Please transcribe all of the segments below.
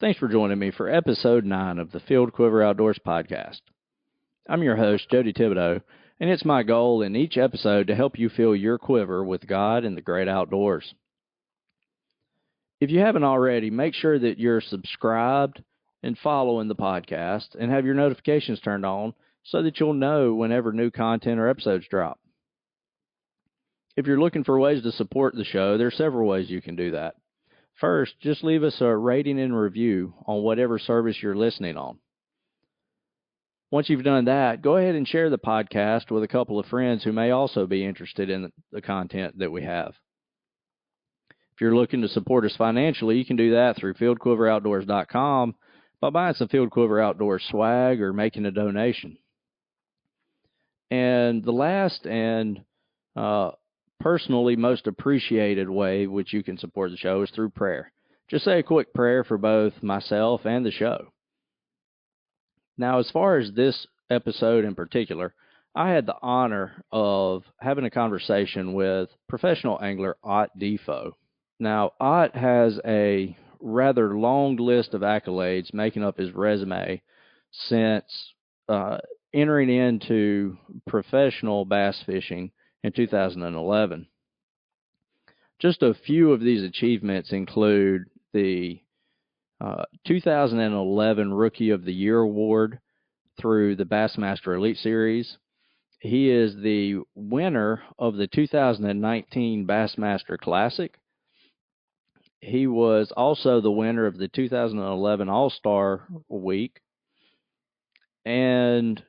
Thanks for joining me for episode 9 of the Filled Quiver Outdoors podcast. I'm your host, Jody Thibodeau, and it's my goal in each episode to help you fill your quiver with God and the great outdoors. If you haven't already, make sure that you're subscribed and following the podcast and have your notifications turned on so that you'll know whenever new content or episodes drop. If you're looking for ways to support the show, there are several ways you can do that. First, just leave us a rating and review on whatever service you're listening on. Once you've done that, go ahead and share the podcast with a couple of friends who may also be interested in the content that we have. If you're looking to support us financially, you can do that through filledquiveroutdoors.com by buying some Filled Quiver Outdoors swag or making a donation. And the last and uh, personally most appreciated way which you can support the show is through prayer. Just say a quick prayer for both myself and the show. Now, as far as this episode in particular, I had the honor of having a conversation with professional angler Ott Defoe. Now, Ott has a rather long list of accolades making up his resume since uh, entering into professional bass fishing in 2011. Just a few of these achievements include the uh, 2011 Rookie of the Year award through the Bassmaster Elite Series. He is the winner of the 2019 Bassmaster Classic. He was also the winner of the 2011 All Star Week. And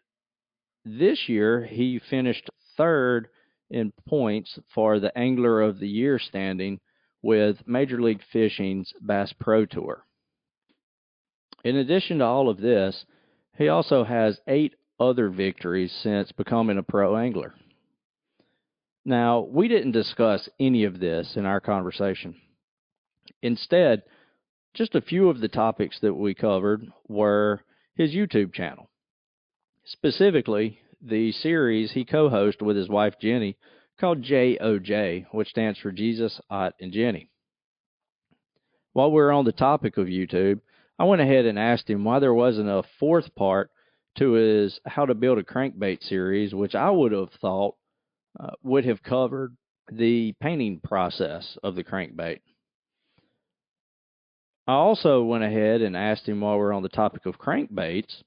this year, he finished third in points for the Angler of the Year standing with Major League Fishing's Bass Pro Tour. In addition to all of this, he also has eight other victories since becoming a pro angler. Now, we didn't discuss any of this in our conversation. Instead, just a few of the topics that we covered were his YouTube channel. Specifically, the series he co hosted with his wife Jennie called JOJ, which stands for Jesus, Ott, and Jennie. While we are on the topic of YouTube, I went ahead and asked him why there wasn't a fourth part to his How to Build a Crankbait series, which I would have thought uh, would have covered the painting process of the crankbait. I also went ahead and asked him while we we're on the topic of crankbaits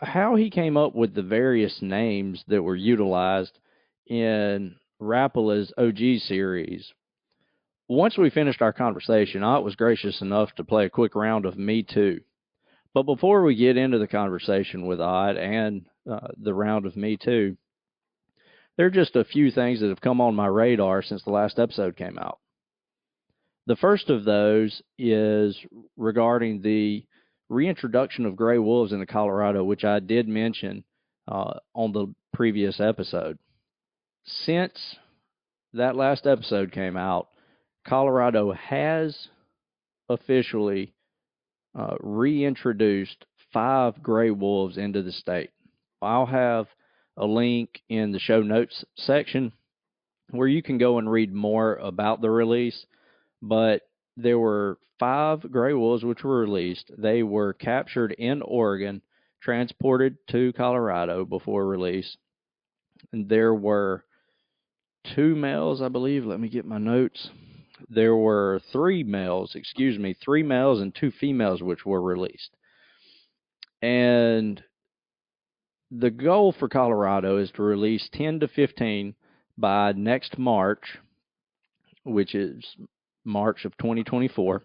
how he came up with the various names that were utilized in Rapala's OG series. Once we finished our conversation, Ott was gracious enough to play a quick round of Me Too. But before we get into the conversation with Ott and uh, the round of Me Too, there are just a few things that have come on my radar since the last episode came out. The first of those is regarding the reintroduction of gray wolves into Colorado, which I did mention uh, on the previous episode. Since that last episode came out, Colorado has officially uh, reintroduced five gray wolves into the state. I'll have a link in the show notes section where you can go and read more about the release. But there were five gray wolves which were released. They were captured in Oregon, transported to Colorado before release. And there were two males, I believe. Let me get my notes. There were three males, excuse me, three males and two females which were released. And the goal for Colorado is to release 10 to 15 by next March, which is March of 2024,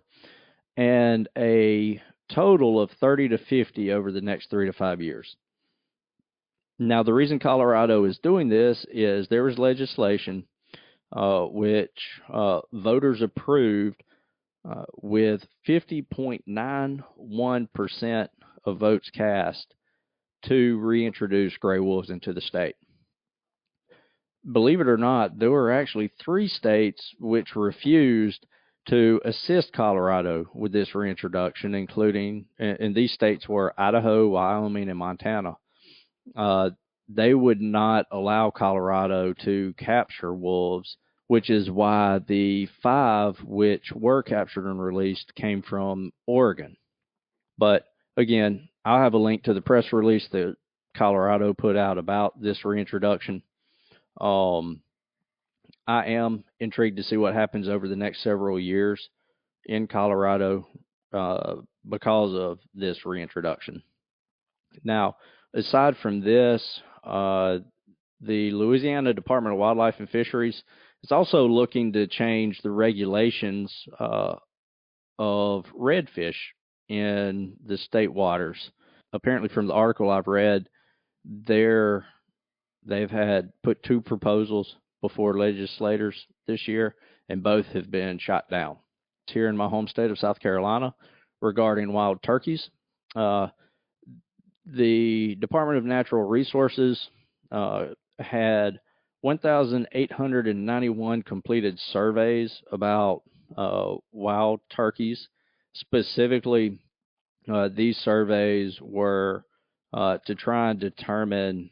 and a total of 30 to 50 over the next three to five years. Now, the reason Colorado is doing this is there was legislation uh, which uh, voters approved uh, with 50.91% of votes cast to reintroduce gray wolves into the state believe it or not, there were actually three states which refused to assist Colorado with this reintroduction, including, and these states were Idaho, Wyoming, and Montana. Uh, they would not allow Colorado to capture wolves which is why the five which were captured and released came from Oregon. But again, I'll have a link to the press release that Colorado put out about this reintroduction. Um, I am intrigued to see what happens over the next several years in Colorado uh, because of this reintroduction. Now, aside from this, uh, the Louisiana Department of Wildlife and Fisheries is also looking to change the regulations uh, of redfish in the state waters. Apparently, from the article I've read, they're they've had put two proposals before legislators this year, and both have been shot down. It's here in my home state of South Carolina regarding wild turkeys. Uh, the Department of Natural Resources uh, had 1,891 completed surveys about uh, wild turkeys. Specifically, uh, these surveys were uh, to try and determine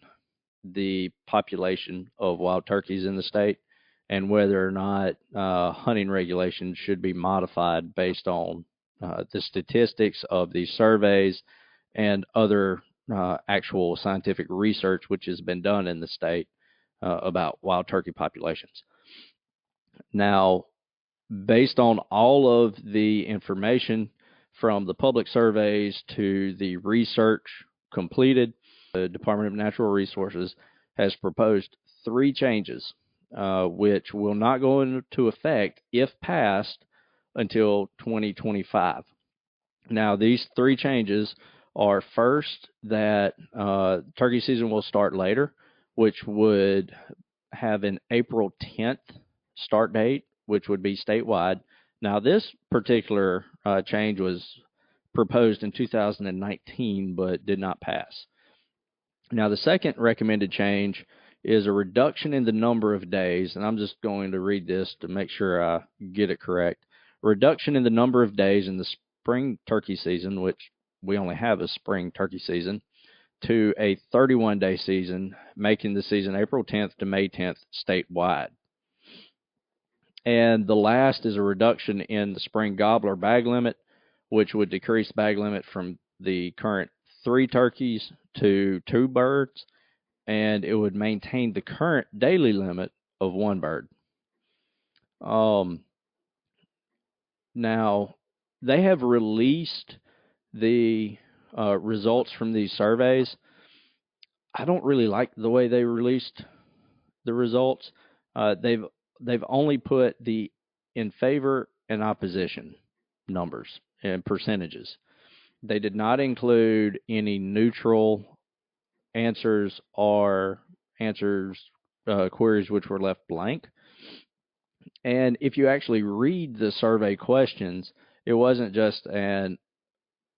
the population of wild turkeys in the state and whether or not uh, hunting regulations should be modified based on uh, the statistics of these surveys and other uh, actual scientific research which has been done in the state uh, about wild turkey populations. Now, based on all of the information from the public surveys to the research completed, the Department of Natural Resources has proposed three changes, uh, which will not go into effect if passed until 2025. Now, these three changes are first that uh, turkey season will start later, which would have an April 10th start date, which would be statewide. Now, this particular uh, change was proposed in 2019 but did not pass. Now, the second recommended change is a reduction in the number of days, and I'm just going to read this to make sure I get it correct. Reduction in the number of days in the spring turkey season, which we only have a spring turkey season, to a 31 day season, making the season April 10th to May 10th statewide. And the last is a reduction in the spring gobbler bag limit, which would decrease bag limit from the current three turkeys to two birds, and it would maintain the current daily limit of one bird. Um, now, they have released the uh, results from these surveys. I don't really like the way they released the results. Uh, they've they've only put the in favor and opposition numbers and percentages. They did not include any neutral answers or answers uh, queries which were left blank. And if you actually read the survey questions, it wasn't just an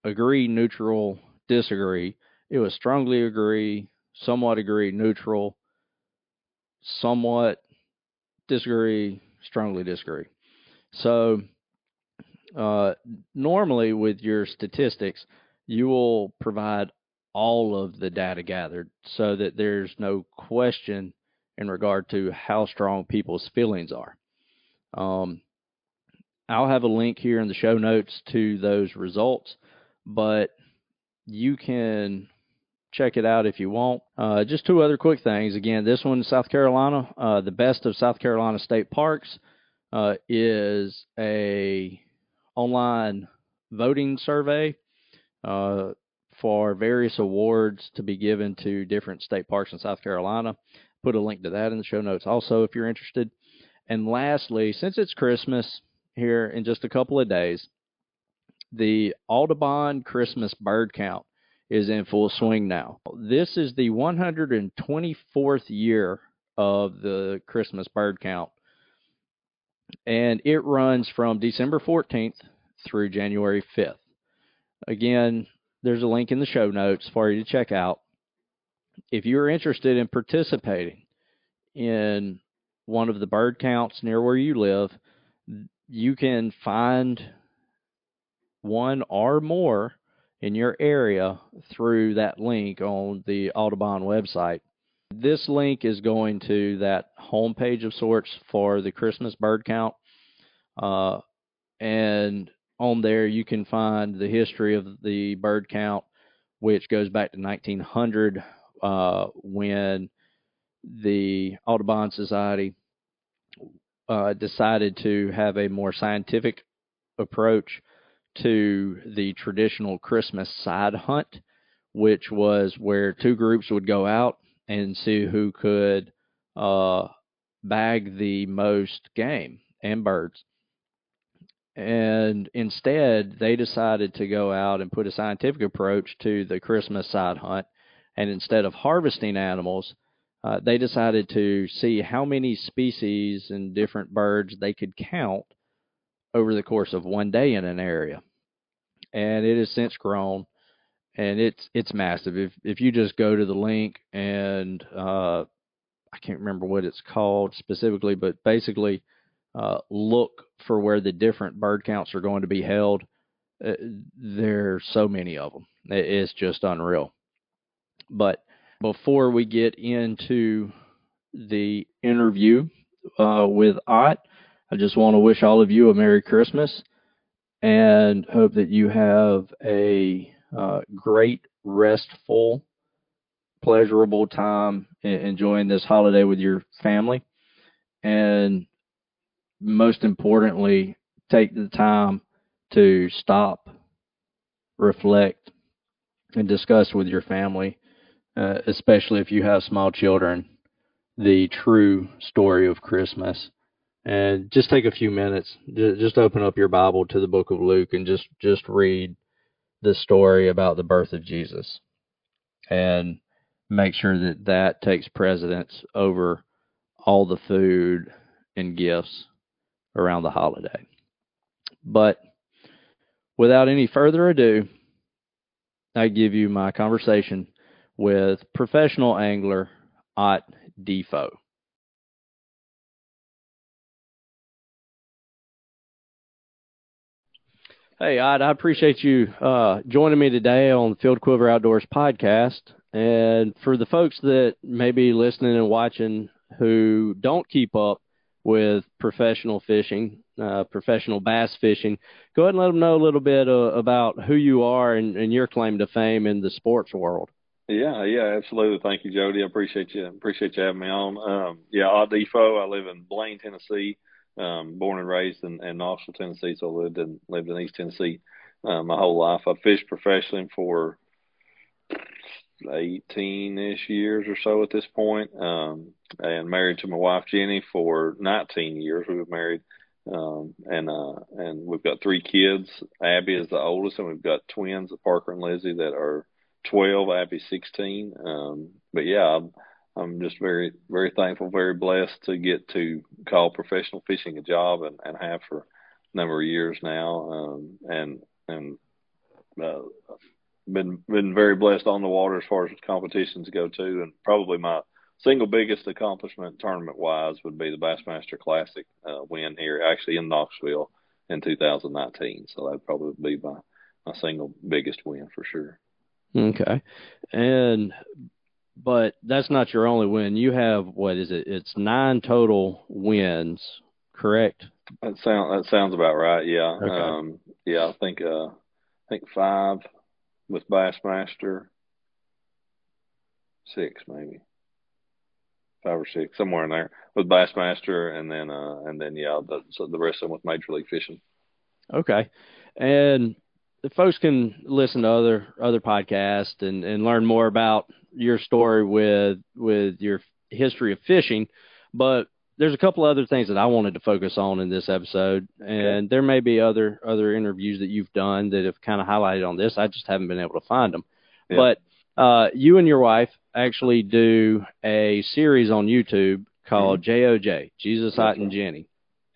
agree, neutral, disagree. It was strongly agree, somewhat agree, neutral, somewhat disagree, strongly disagree. So uh, normally with your statistics, you will provide all of the data gathered so that there's no question in regard to how strong people's feelings are. Um, I'll have a link here in the show notes to those results, but you can check it out if you want. Uh, just two other quick things. Again, this one, South Carolina, uh, the best of South Carolina state parks, uh, is a online voting survey uh, for various awards to be given to different state parks in South Carolina. Put a link to that in the show notes also if you're interested. And lastly, since it's Christmas here in just a couple of days, the Audubon Christmas bird count is in full swing now. This is the 124th year of the Christmas bird count, and it runs from December 14th through January 5th. Again, there's a link in the show notes for you to check out. If you're interested in participating in one of the bird counts near where you live, you can find one or more in your area through that link on the Audubon website. This link is going to that homepage of sorts for the Christmas bird count. Uh, and on there you can find the history of the bird count, which goes back to 1900 uh, when the Audubon Society uh, decided to have a more scientific approach to the traditional Christmas side hunt, which was where two groups would go out and see who could uh, bag the most game and birds. And instead, they decided to go out and put a scientific approach to the Christmas side hunt. And instead of harvesting animals, uh, they decided to see how many species and different birds they could count over the course of one day in an area. And it has since grown, and it's it's massive. If if you just go to the link and uh, I can't remember what it's called specifically, but basically uh, look for where the different bird counts are going to be held. Uh, there's so many of them. It's just unreal. But before we get into the interview uh, with Ott, I just want to wish all of you a Merry Christmas and hope that you have a uh, great, restful, pleasurable time enjoying this holiday with your family. And most importantly, take the time to stop, reflect, and discuss with your family, uh, especially if you have small children, the true story of Christmas. And just take a few minutes, just open up your Bible to the book of Luke and just, just read the story about the birth of Jesus. And make sure that that takes precedence over all the food and gifts around the holiday. But without any further ado, I give you my conversation with professional angler Ott Defoe. Hey, Ott, I appreciate you uh, joining me today on the Filled Quiver Outdoors podcast. And for the folks that may be listening and watching who don't keep up with professional fishing, uh, professional bass fishing. Go ahead and let them know a little bit uh, about who you are and, and, your claim to fame in the sports world. Yeah, yeah, absolutely. Thank you, Jody. I appreciate you. Appreciate you having me on. Um, yeah, Ott Defoe. I live in Blaine, Tennessee. Um, born and raised in, in Knoxville, Tennessee. So I lived in lived in East Tennessee uh, my whole life. I fished professionally for 18 ish years or so at this point. Um, and married to my wife Jennie for 19 years. We were married. Um, and, uh, and we've got three kids. Abby is the oldest and we've got twins, Parker and Lizzie that are 12, Abby 16. Um, but yeah, I'm, I'm just very, very thankful, very blessed to get to call professional fishing a job and, and have for a number of years now. Um, and, and, uh, been been very blessed on the water as far as competitions go too, and probably my single biggest accomplishment tournament wise would be the Bassmaster Classic uh, win here, actually in Knoxville in 2019. So that'd probably be my my single biggest win for sure. Okay, and but that's not your only win. You have what is it? It's nine total wins, correct? That sound that sounds about right. Yeah. Okay. Um, yeah, I think uh, I think five with Bassmaster. Six maybe. Five or six, somewhere in there with Bassmaster and then uh and then yeah, the so the rest of them with Major League Fishing. Okay. And the folks can listen to other other podcasts and, and learn more about your story with with your history of fishing. But there's a couple other things that I wanted to focus on in this episode, and okay. there may be other other interviews that you've done that have kind of highlighted on this. I just haven't been able to find them. Yeah. But uh, you and your wife actually do a series on YouTube called mm-hmm. JOJ, Jesus, Ott, and Jennie.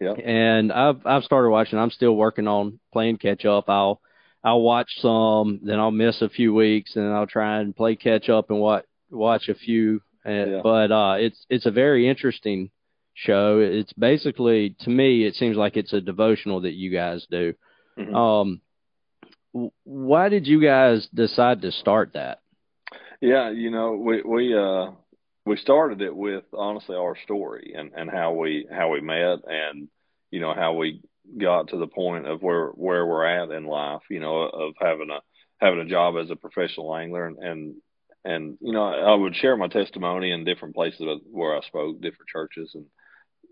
Yeah. And I've I've started watching. I'm still working on playing catch up. I'll I'll watch some, then I'll miss a few weeks, and I'll try and play catch up and watch watch a few. And, yeah. But uh, it's it's a very interesting show. It's basically, to me, it seems like it's a devotional that you guys do. Mm-hmm. Um, why did you guys decide to start that? Yeah, you know, we we uh we started it with honestly our story and and how we how we met and you know how we got to the point of where where we're at in life you know of having a having a job as a professional angler. And and and you know I would share my testimony in different places where I spoke different churches and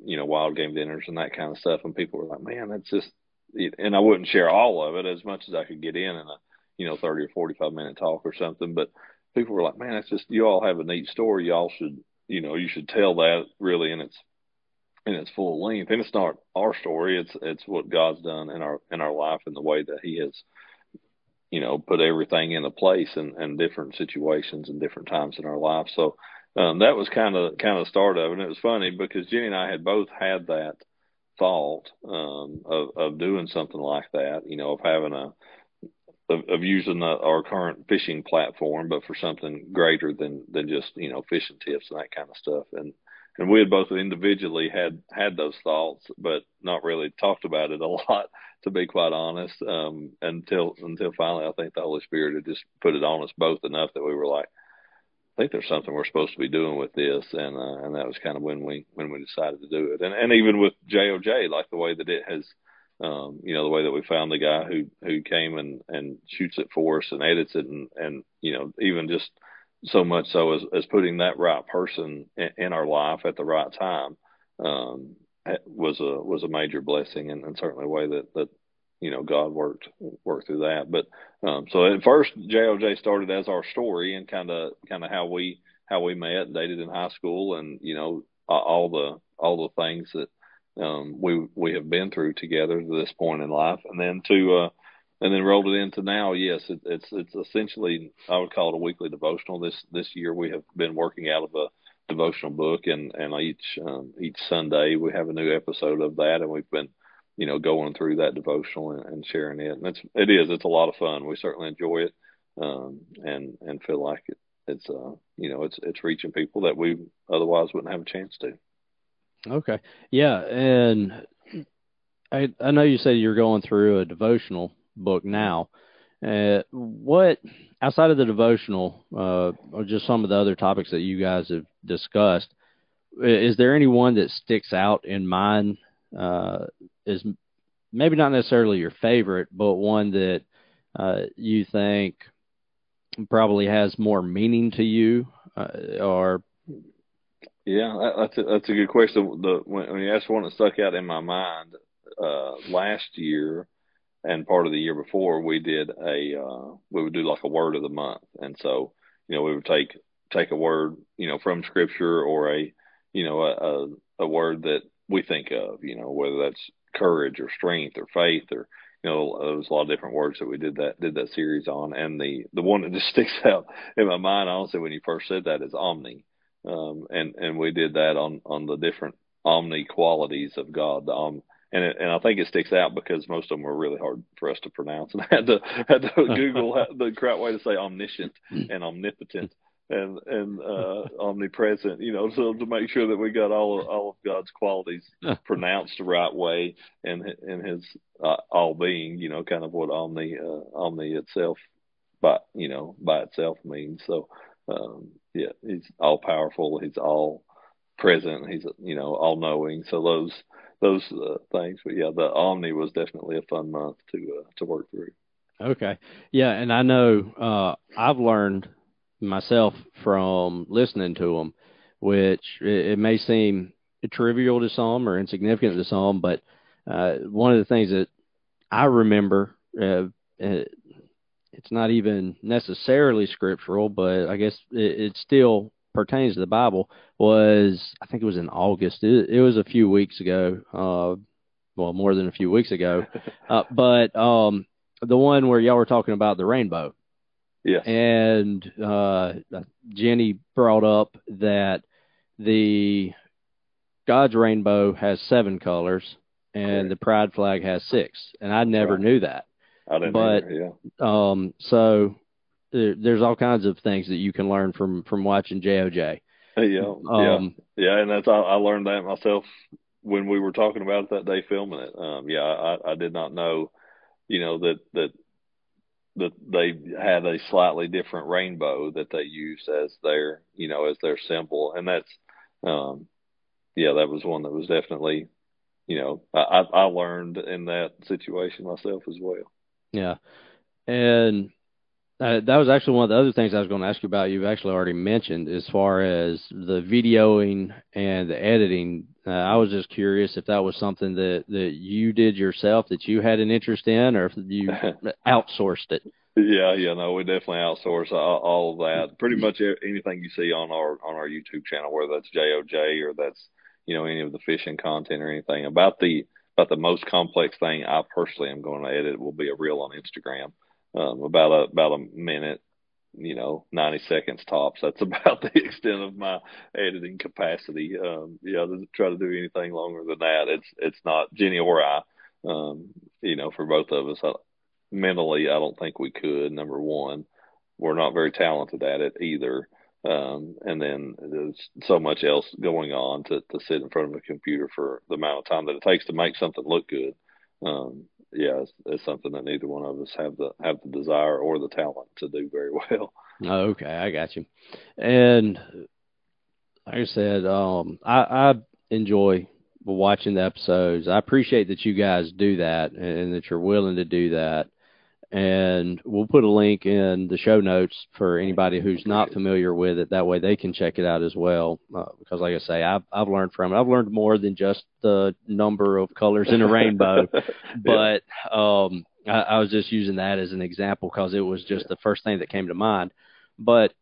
you know wild game dinners and that kind of stuff. And people were like man that's just and I wouldn't share all of it as much as I could get in in a you know 30 or 45 minute talk or something. But people were like, man, that's just you all have a neat story. Y'all should, you know, you should tell that really in its in its full length. And it's not our story. It's it's what God's done in our in our life and the way that He has, you know, put everything into place and in, in different situations and different times in our life. So um, that was kind of kind of the start of it. And it was funny because Jennie and I had both had that thought um, of of doing something like that. You know, of having a of, of using the, our current fishing platform, but for something greater than than just you know fishing tips and that kind of stuff. And and we had both individually had had those thoughts, but not really talked about it a lot, to be quite honest. Um, until until finally, I think the Holy Spirit had just put it on us both enough that we were like, I think there's something we're supposed to be doing with this, and uh, and that was kind of when we when we decided to do it. And and even with JOJ, like the way that it has um, you know, the way that we found the guy who who came and and shoots it for us and edits it and and you know even just so much so as as putting that right person in, in our life at the right time um, was a was a major blessing and, and certainly a way that that you know God worked worked through that. But um, so at first JOJ started as our story and kind of kind of how we how we met, dated in high school, and you know all the all the things that um, we we have been through together to this point in life, and then to uh, and then rolled it into now. Yes, it, it's it's essentially I would call it a weekly devotional. This this year we have been working out of a devotional book, and and each um, each Sunday we have a new episode of that, and we've been you know going through that devotional and, and sharing it, and it's it is it's a lot of fun. We certainly enjoy it, um, and and feel like it it's uh you know it's it's reaching people that we otherwise wouldn't have a chance to. Okay. Yeah, and I I know you said you're going through a devotional book now. Uh, what outside of the devotional, uh, or just some of the other topics that you guys have discussed, is there any one that sticks out in mind? Uh, is maybe not necessarily your favorite, but one that uh, you think probably has more meaning to you, uh, or yeah, that's a, that's a good question. The when, when you asked one that stuck out in my mind uh, last year and part of the year before, we did a uh, we would do like a word of the month, and so you know we would take take a word you know from scripture or a you know a, a, a word that we think of, you know whether that's courage or strength or faith or you know, there was a lot of different words that we did that did that series on, and the the one that just sticks out in my mind, honestly, when you first said that is omni um, and and we did that on on the different omni qualities of God. The um, and it, and I think it sticks out because most of them were really hard for us to pronounce, and I had to had to Google the correct way to say omniscient and omnipotent and and uh, omnipresent. You know, so to make sure that we got all of, all of God's qualities pronounced the right way, and in His uh, all being. You know, kind of what omni uh, omni itself by you know by itself means. So um, yeah, he's all powerful. He's all present. He's you know all knowing. So those those uh, things. But yeah, the Omni was definitely a fun month to uh, to work through. Okay, yeah, and I know uh, I've learned myself from listening to them, which it, it may seem trivial to some or insignificant to some, but uh, one of the things that I remember uh, uh it's not even necessarily scriptural, but I guess it, it still pertains to the Bible. Was I think it was in August. It, it was a few weeks ago. Uh, well, more than a few weeks ago. uh, but um, the one where y'all were talking about the rainbow. Yeah. And uh, Jennie brought up that the God's rainbow has seven colors and the pride flag has six. And I never right. knew that. I didn't but either, yeah. um, so there, there's all kinds of things that you can learn from from watching JOJ. Yeah, um, yeah, yeah, and that's I, I learned that myself when we were talking about it that day filming it. Um, yeah, I, I did not know, you know, that that that they had a slightly different rainbow that they used as their you know as their symbol, and that's um, yeah, that was one that was definitely you know I I learned in that situation myself as well. Yeah, and uh, that was actually one of the other things I was going to ask you about. You've actually already mentioned as far as the videoing and the editing. Uh, I was just curious if that was something that that you did yourself, that you had an interest in, or if you outsourced it. Yeah, yeah, no, we definitely outsource all, all of that. Pretty much anything you see on our on our YouTube channel, whether that's JOJ or that's you know any of the fishing content or anything about the about the most complex thing I personally am going to edit will be a reel on Instagram um, about a about a minute, you know, ninety seconds tops. That's about the extent of my editing capacity. Um, yeah, to try to do anything longer than that, it's it's not Jennie or I. Um, you know, for both of us, I, mentally, I don't think we could. Number one, we're not very talented at it either. Um, and then there's so much else going on to, to sit in front of a computer for the amount of time that it takes to make something look good. Um, yeah, it's, it's, something that neither one of us have the have the desire or the talent to do very well. Okay, I got you. And like I said, um, I, I enjoy watching the episodes. I appreciate that you guys do that and that you're willing to do that and we'll put a link in the show notes for anybody who's not familiar with it. That way they can check it out as well. Uh, because, like I say, I've I've learned from it. I've learned more than just the number of colors in a rainbow, but um, I, I was just using that as an example because it was just the first thing that came to mind. But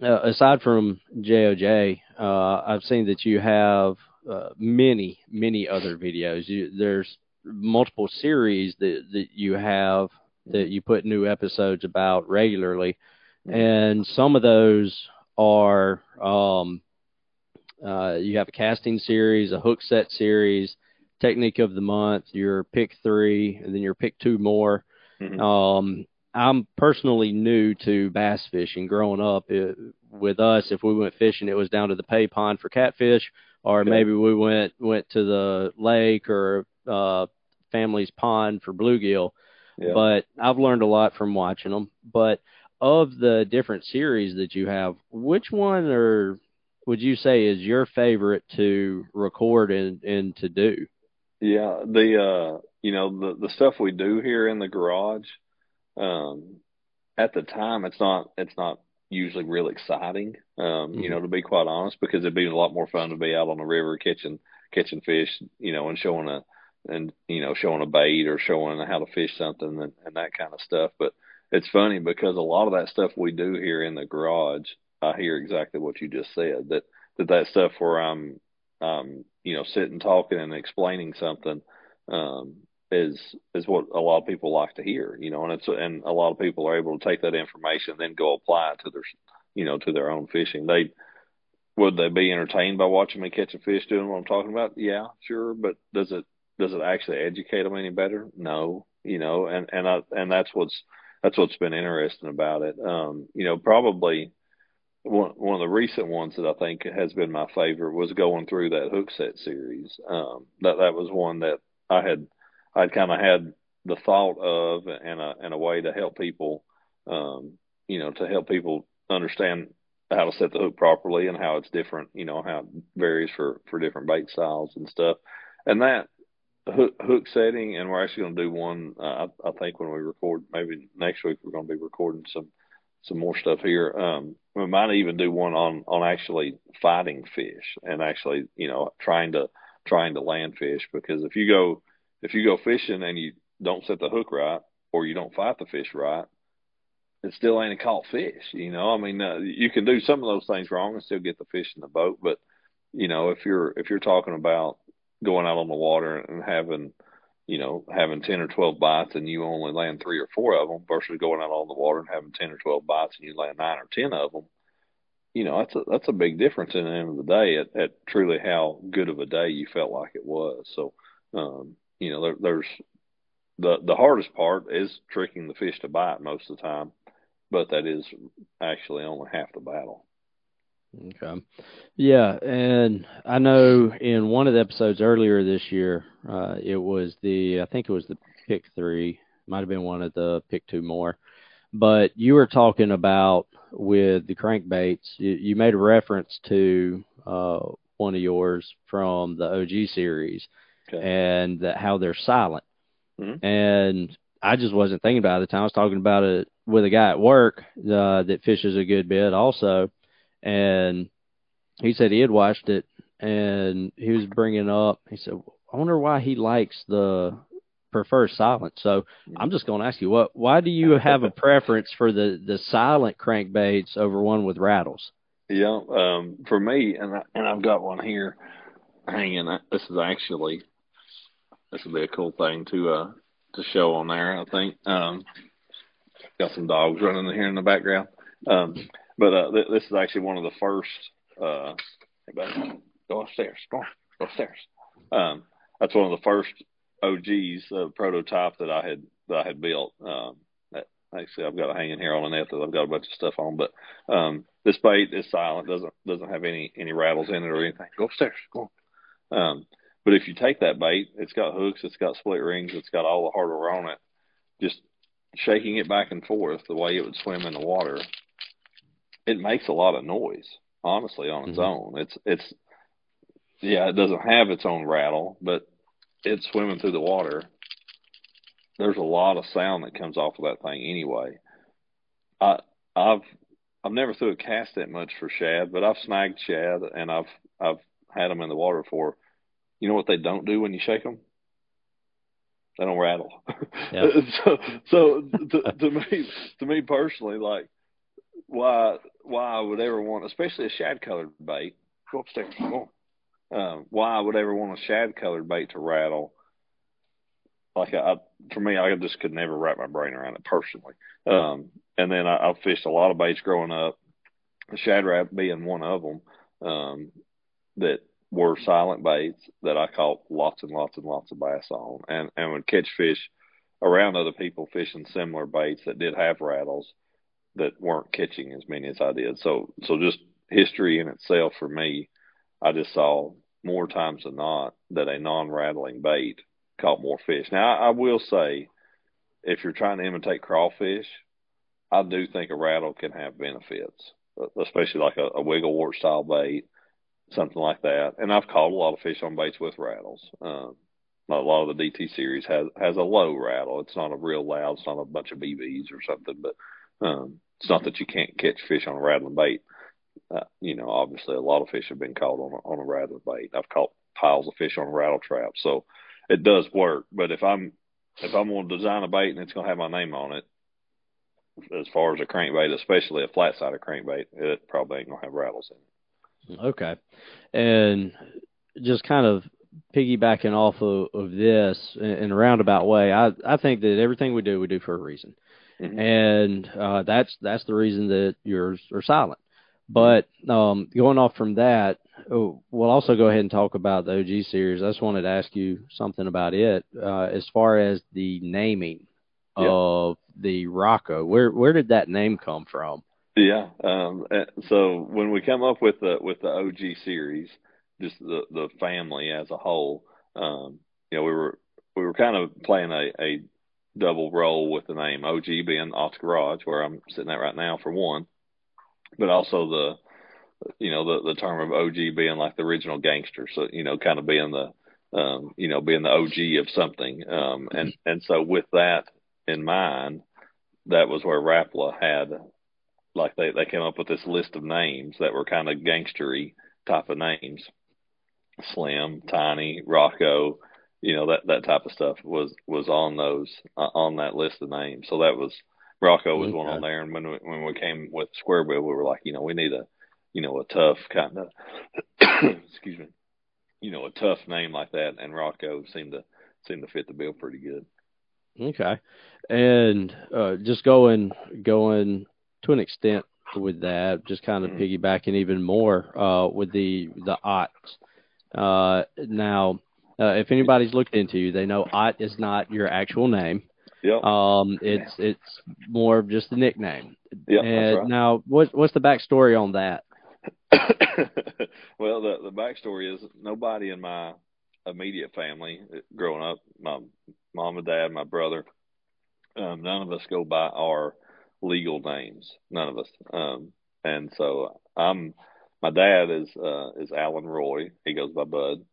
uh, aside from JOJ, uh, I've seen that you have uh, many many other videos. You, there's multiple series that that you have that you put new episodes about regularly, mm-hmm. and some of those are um, uh, you have a casting series, a hook set series, technique of the month, your pick three, and then your pick two more. Mm-hmm. Um, I'm personally new to bass fishing. Growing up, it, with us, if we went fishing, it was down to the pay pond for catfish, or maybe we went went to the lake or uh, family's pond for bluegill. But I've learned a lot from watching them. But of the different series that you have, which one or would you say is your favorite to record and, and to do? Yeah, the uh you know the the stuff we do here in the garage, um, at the time it's not it's not usually real exciting. Um, mm-hmm. you know, to be quite honest, because it'd be a lot more fun to be out on the river catching catching fish, you know, and showing a and you know showing a bait or showing how to fish something and, and that kind of stuff. But it's funny because a lot of that stuff we do here in the garage, I hear exactly what you just said. That that that stuff where I'm um you know sitting talking and explaining something um is is what a lot of people like to hear. You know, and it's and a lot of people are able to take that information and then go apply it to their you know to their own fishing. They would they be entertained by watching me catch a fish doing what I'm talking about? Yeah, sure. But does it does it actually educate them any better? No, you know, and and I, and that's what's that's what's been interesting about it. Um, you know, probably one one of the recent ones that I think has been my favorite was going through that hook set series. Um, that that was one that I had I'd kind of had the thought of and a and a way to help people, um, you know, to help people understand how to set the hook properly and how it's different, you know, how it varies for for different bait styles and stuff. And that hook, hook setting, and we're actually going to do one. Uh, I, I think when we record, maybe next week, we're going to be recording some some more stuff here. Um, we might even do one on on actually fighting fish and actually, you know, trying to trying to land fish because if you go if you go fishing and you don't set the hook right or you don't fight the fish right, it still ain't a caught fish. You know, I mean, uh, you can do some of those things wrong and still get the fish in the boat, but you know, if you're if you're talking about going out on the water and having, you know, having 10 or 12 bites and you only land three or four of them versus going out on the water and having 10 or 12 bites and you land nine or 10 of them, you know, that's a, that's a big difference in the end of the day at, at truly how good of a day you felt like it was. So, um, you know, there, there's the, the hardest part is tricking the fish to bite most of the time, but that is actually only half the battle. Okay. Yeah, and I know in one of the episodes earlier this year, uh, it was the I think it was the pick three, might have been one of the pick two more. But you were talking about with the crankbaits. You, you made a reference to uh, one of yours from the OG series, Okay. and that how they're silent. Mhm. And I just wasn't thinking about it at the time. I was talking about it with a guy at work uh, that fishes a good bit also, and he said he had watched it, and he was bringing up. He said, "I wonder why he likes the prefers silent." So I'm just going to ask you, what? Why do you have a preference for the the silent crankbaits over one with rattles? Yeah, um, for me, and I, and I've got one here hanging. This is actually this would be a cool thing to uh to show on there. I think um, got some dogs running here in the background. Um, but uh, th- this is actually one of the first. Uh, buddy, go upstairs. Go go upstairs. Um, that's one of the first OGs uh, prototype that I had that I had built. Um, that, actually, I've got it hanging here on the net that I've got a bunch of stuff on, but um, this bait is silent. doesn't doesn't have any any rattles in it or anything. Go upstairs. Go on. Um, but if you take that bait, it's got hooks, it's got split rings, it's got all the hardware on it. Just shaking it back and forth the way it would swim in the water, it makes a lot of noise. Honestly, on its Mhm. own, it's it's yeah, it doesn't have its own rattle, but it's swimming through the water. There's a lot of sound that comes off of that thing anyway. I I've I've never threw a cast that much for shad, but I've snagged shad and I've I've had them in the water before. You know what they don't do when you shake them? They don't rattle. Yeah. so so to, to me to me personally, like why why I would ever want, especially a shad colored bait, go upstairs, on. Um, why I would ever want a shad colored bait to rattle? Like I, for me, I just could never wrap my brain around it personally. Um, and then I, I fished a lot of baits growing up, shad rap being one of them. Um, that were silent baits that I caught lots and lots and lots of bass on, and and would catch fish around other people fishing similar baits that did have rattles that weren't catching as many as I did. So so just history in itself for me, I just saw more times than not that a non-rattling bait caught more fish. Now I, will say, if you're trying to imitate crawfish, I do think a rattle can have benefits, especially like a, a wiggle wart style bait something like that. And I've caught a lot of fish on baits with rattles. Um, a lot of the DT series has has a low rattle. It's not a real loud. It's not a bunch of BBs or something. But um, it's not that you can't catch fish on a rattling bait. Uh, you know, obviously a lot of fish have been caught on a, on a rattling bait. I've caught piles of fish on a rattle trap, so it does work. But if I'm if I'm going to design a bait and it's going to have my name on it, as far as a crankbait, especially a flat sided crankbait, it probably ain't going to have rattles in it. Okay. And just kind of piggybacking off of, of this in, in a roundabout way, I, I think that everything we do, we do for a reason. Mhm. And uh, that's that's the reason that yours are silent. But um, going off from that, oh, we'll also go ahead and talk about the OG series. I just wanted to ask you something about it uh, as far as the naming of the Rocco. Where where did that name come from? Yeah. Um, so when we come up with the with the OG series, just the the family as a whole, um, you know, we were we were kind of playing a, a double role with the name OG being Ott's Garage, where I'm sitting at right now for one, but also the you know the the term of OG being like the original gangster, so you know, kind of being the um, you know being the OG of something, um, and and so with that in mind, that was where Rapala had like they, they came up with this list of names that were kind of gangstery type of names. Slim, Tiny, Rocco, you know, that, that type of stuff was, was on those, uh, on that list of names. So that was, Rocco was one Okay. on there. And when we, when we came with Square Bill, we were like, you know, we need a, you know, a tough kind of, excuse me, you know, a tough name like that. And Rocco seemed to, seemed to fit the bill pretty good. Okay. And uh, just going going to an extent with that, just kind of Mhm. piggybacking even more uh, with the the Ott. Uh, now, uh, if anybody's looked into you, they know Ott is not your actual name. Yep. Um, it's it's more of just a nickname. yep. and right. now, what what's the backstory on that? well, the the backstory is nobody in my immediate family uh, growing up, my mom and dad, my brother, um, none of us go by our legal names, none of us. Um, and so I'm my dad is uh, is Alan Roy. He goes by Bud.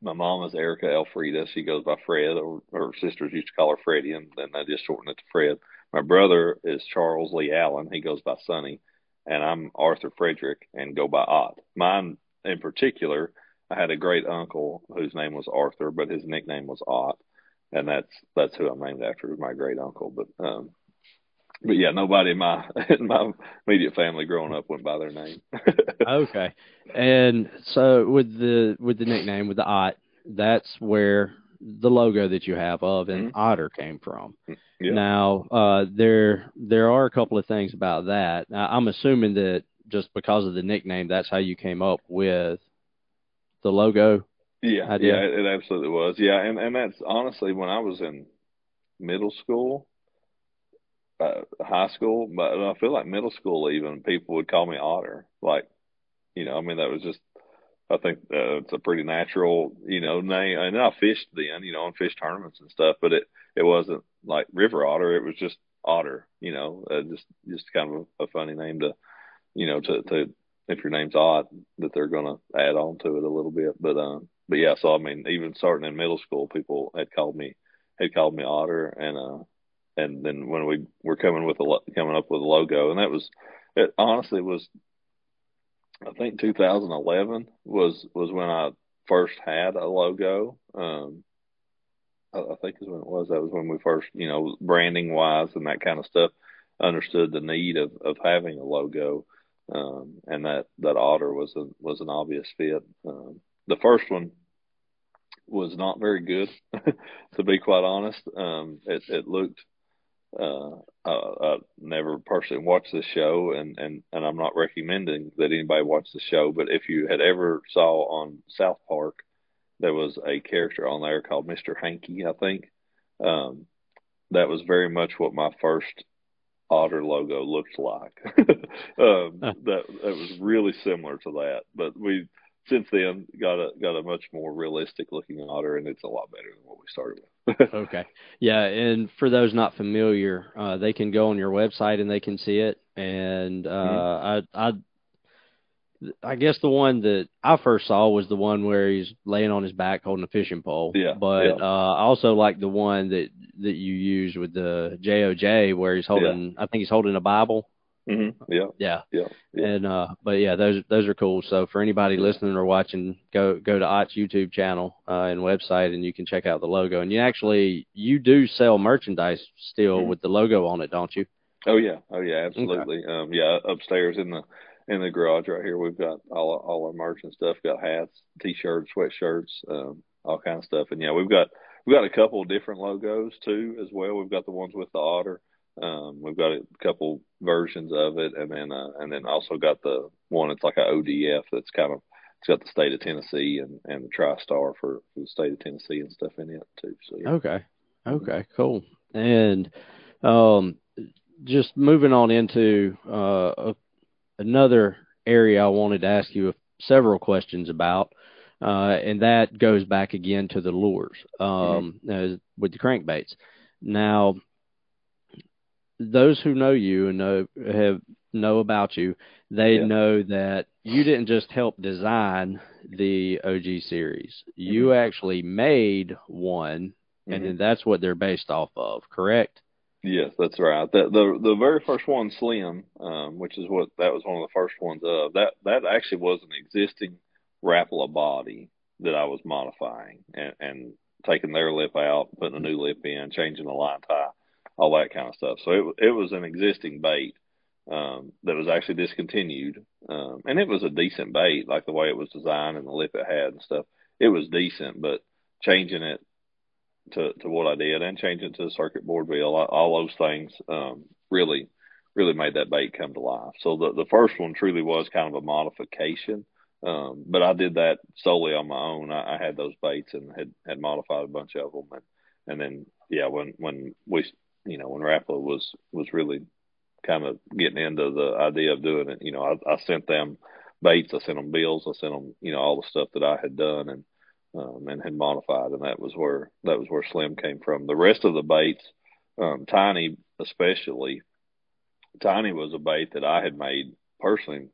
My mom is Erica Elfrida. She goes by Fred, or her sisters used to call her Freddie, and then they just shortened it to Fred. My brother is Charles Lee Allen. He goes by Sonny, and I'm Arthur Frederick and go by Ott. Mine in particular, I had a great uncle whose name was Arthur, but his nickname was Ott, and that's that's who I'm named after, my great uncle. But um, but yeah, nobody in my in my immediate family growing up went by their name. okay, and so with the with the nickname with the Ott, that's where the logo that you have of an mm-hmm. otter came from. Yeah. Now, uh, there there are a couple of things about that. Now, I'm assuming that just because of the nickname, that's how you came up with the logo. Yeah, idea. yeah, it, it absolutely was. Yeah, and and that's honestly when I was in middle school uh, high school, but I feel like middle school even people would call me Otter. Like, you know, I mean that was just. I think uh, it's a pretty natural, you know, name. And I fished then, you know, on fish tournaments and stuff, but it it wasn't like River Otter. It was just Otter, you know, uh, just just kind of a, a funny name to, you know, to to if your name's Ott, that they're gonna add on to it a little bit. But um, but yeah, so I mean, even starting in middle school, people had called me had called me Otter, and uh, and then when we were coming with a coming up with a logo, and that was it. Honestly, was I think 2011 was was when I first had a logo. Um, I, I think is when it was. That was when we first, you know, branding wise and that kind of stuff, understood the need of of having a logo. Um, and that that otter was a was an obvious fit. Um, the first one was not very good, to be quite honest. Um, it it looked uh, I, I never personally watched the show, and, and, and I'm not recommending that anybody watch the show. But if you had ever saw on South Park, there was a character on there called Mr. Hanky, I think. Um, that was very much what my first otter logo looked like. um, that that was really similar to that, but we since then got a got a much more realistic looking otter, and it's a lot better than what we started with. okay, yeah, and for those not familiar, uh, they can go on your website and they can see it. And uh, mm-hmm. I, I, I guess the one that I first saw was the one where he's laying on his back holding a fishing pole. Yeah. But yeah. Uh, I also like the one that that you use with the JOJ where he's holding. Yeah. I think he's holding a Bible. Mm-hmm. Yeah. yeah. Yeah. And uh but yeah, those those are cool. So for anybody listening or watching, go go to Ott's YouTube channel uh and website and you can check out the logo. And you actually you do sell merchandise still mm-hmm. with the logo on it, don't you? Oh yeah. Oh yeah, absolutely. Okay. Um yeah, upstairs in the in the garage right here we've got all all our merch and stuff, got hats, t shirts, sweatshirts, um, all kind of stuff. And yeah, we've got we've got a couple of different logos too as well. We've got the ones with the otter um, we've got a couple versions of it, and then uh, and then also got the one that's like an ODF that's kind of it's got the state of Tennessee and and the TriStar for, for the state of Tennessee and stuff in it too. So yeah. okay, okay, cool. And um, just moving on into uh, another area I wanted to ask you several questions about. Uh, and that goes back again to the lures um, mm-hmm. with the crankbaits. Now, those who know you and know have know about you, they yeah. know that you didn't just help design the OG series. Mm-hmm. You actually made one, and mm-hmm. then that's what they're based off of. Correct? Yes, that's right. The the the very first one, Slim, um, which is what that was one of the first ones of that. That actually was an existing Rapala body that I was modifying and, and taking their lip out, putting a new lip in, changing the line tie all that kind of stuff. So it it was an existing bait um, that was actually discontinued, um, and it was a decent bait, like the way it was designed and the lip it had and stuff. It was decent, but changing it to to what I did and changing it to the circuit board wheel, all, all those things um, really really made that bait come to life. So the the first one truly was kind of a modification. Um, but I did that solely on my own. I, I had those baits and had, had modified a bunch of them, and, and then yeah, when when we you know, when Rapala was was really kind of getting into the idea of doing it, you know, I, I sent them baits, I sent them bills, I sent them, you know, all the stuff that I had done and um, and had modified, and that was where that was where Slim came from. The rest of the baits, um, Tiny especially, Tiny was a bait that I had made personally.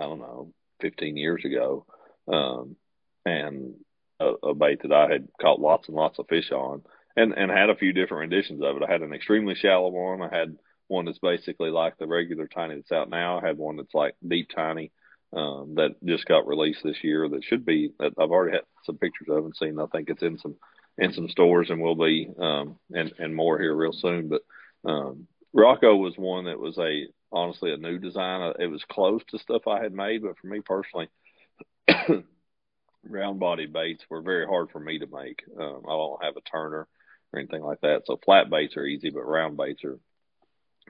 I don't know, 15 years ago, um, and a, a bait that I had caught lots and lots of fish on, and and had a few different renditions of it. I had an extremely shallow one. I had one that's basically like the regular tiny that's out now. I had one that's like deep tiny um, that just got released this year. That should be. That I've already had some pictures of and seen. I think it's in some in some stores and will be um, and and more here real soon. But um, Rocco was one that was a honestly a new design. Uh, it was close to stuff I had made, but for me personally, round body baits were very hard for me to make. Um, I don't have a turner or anything like that, so flat baits are easy, but round baits are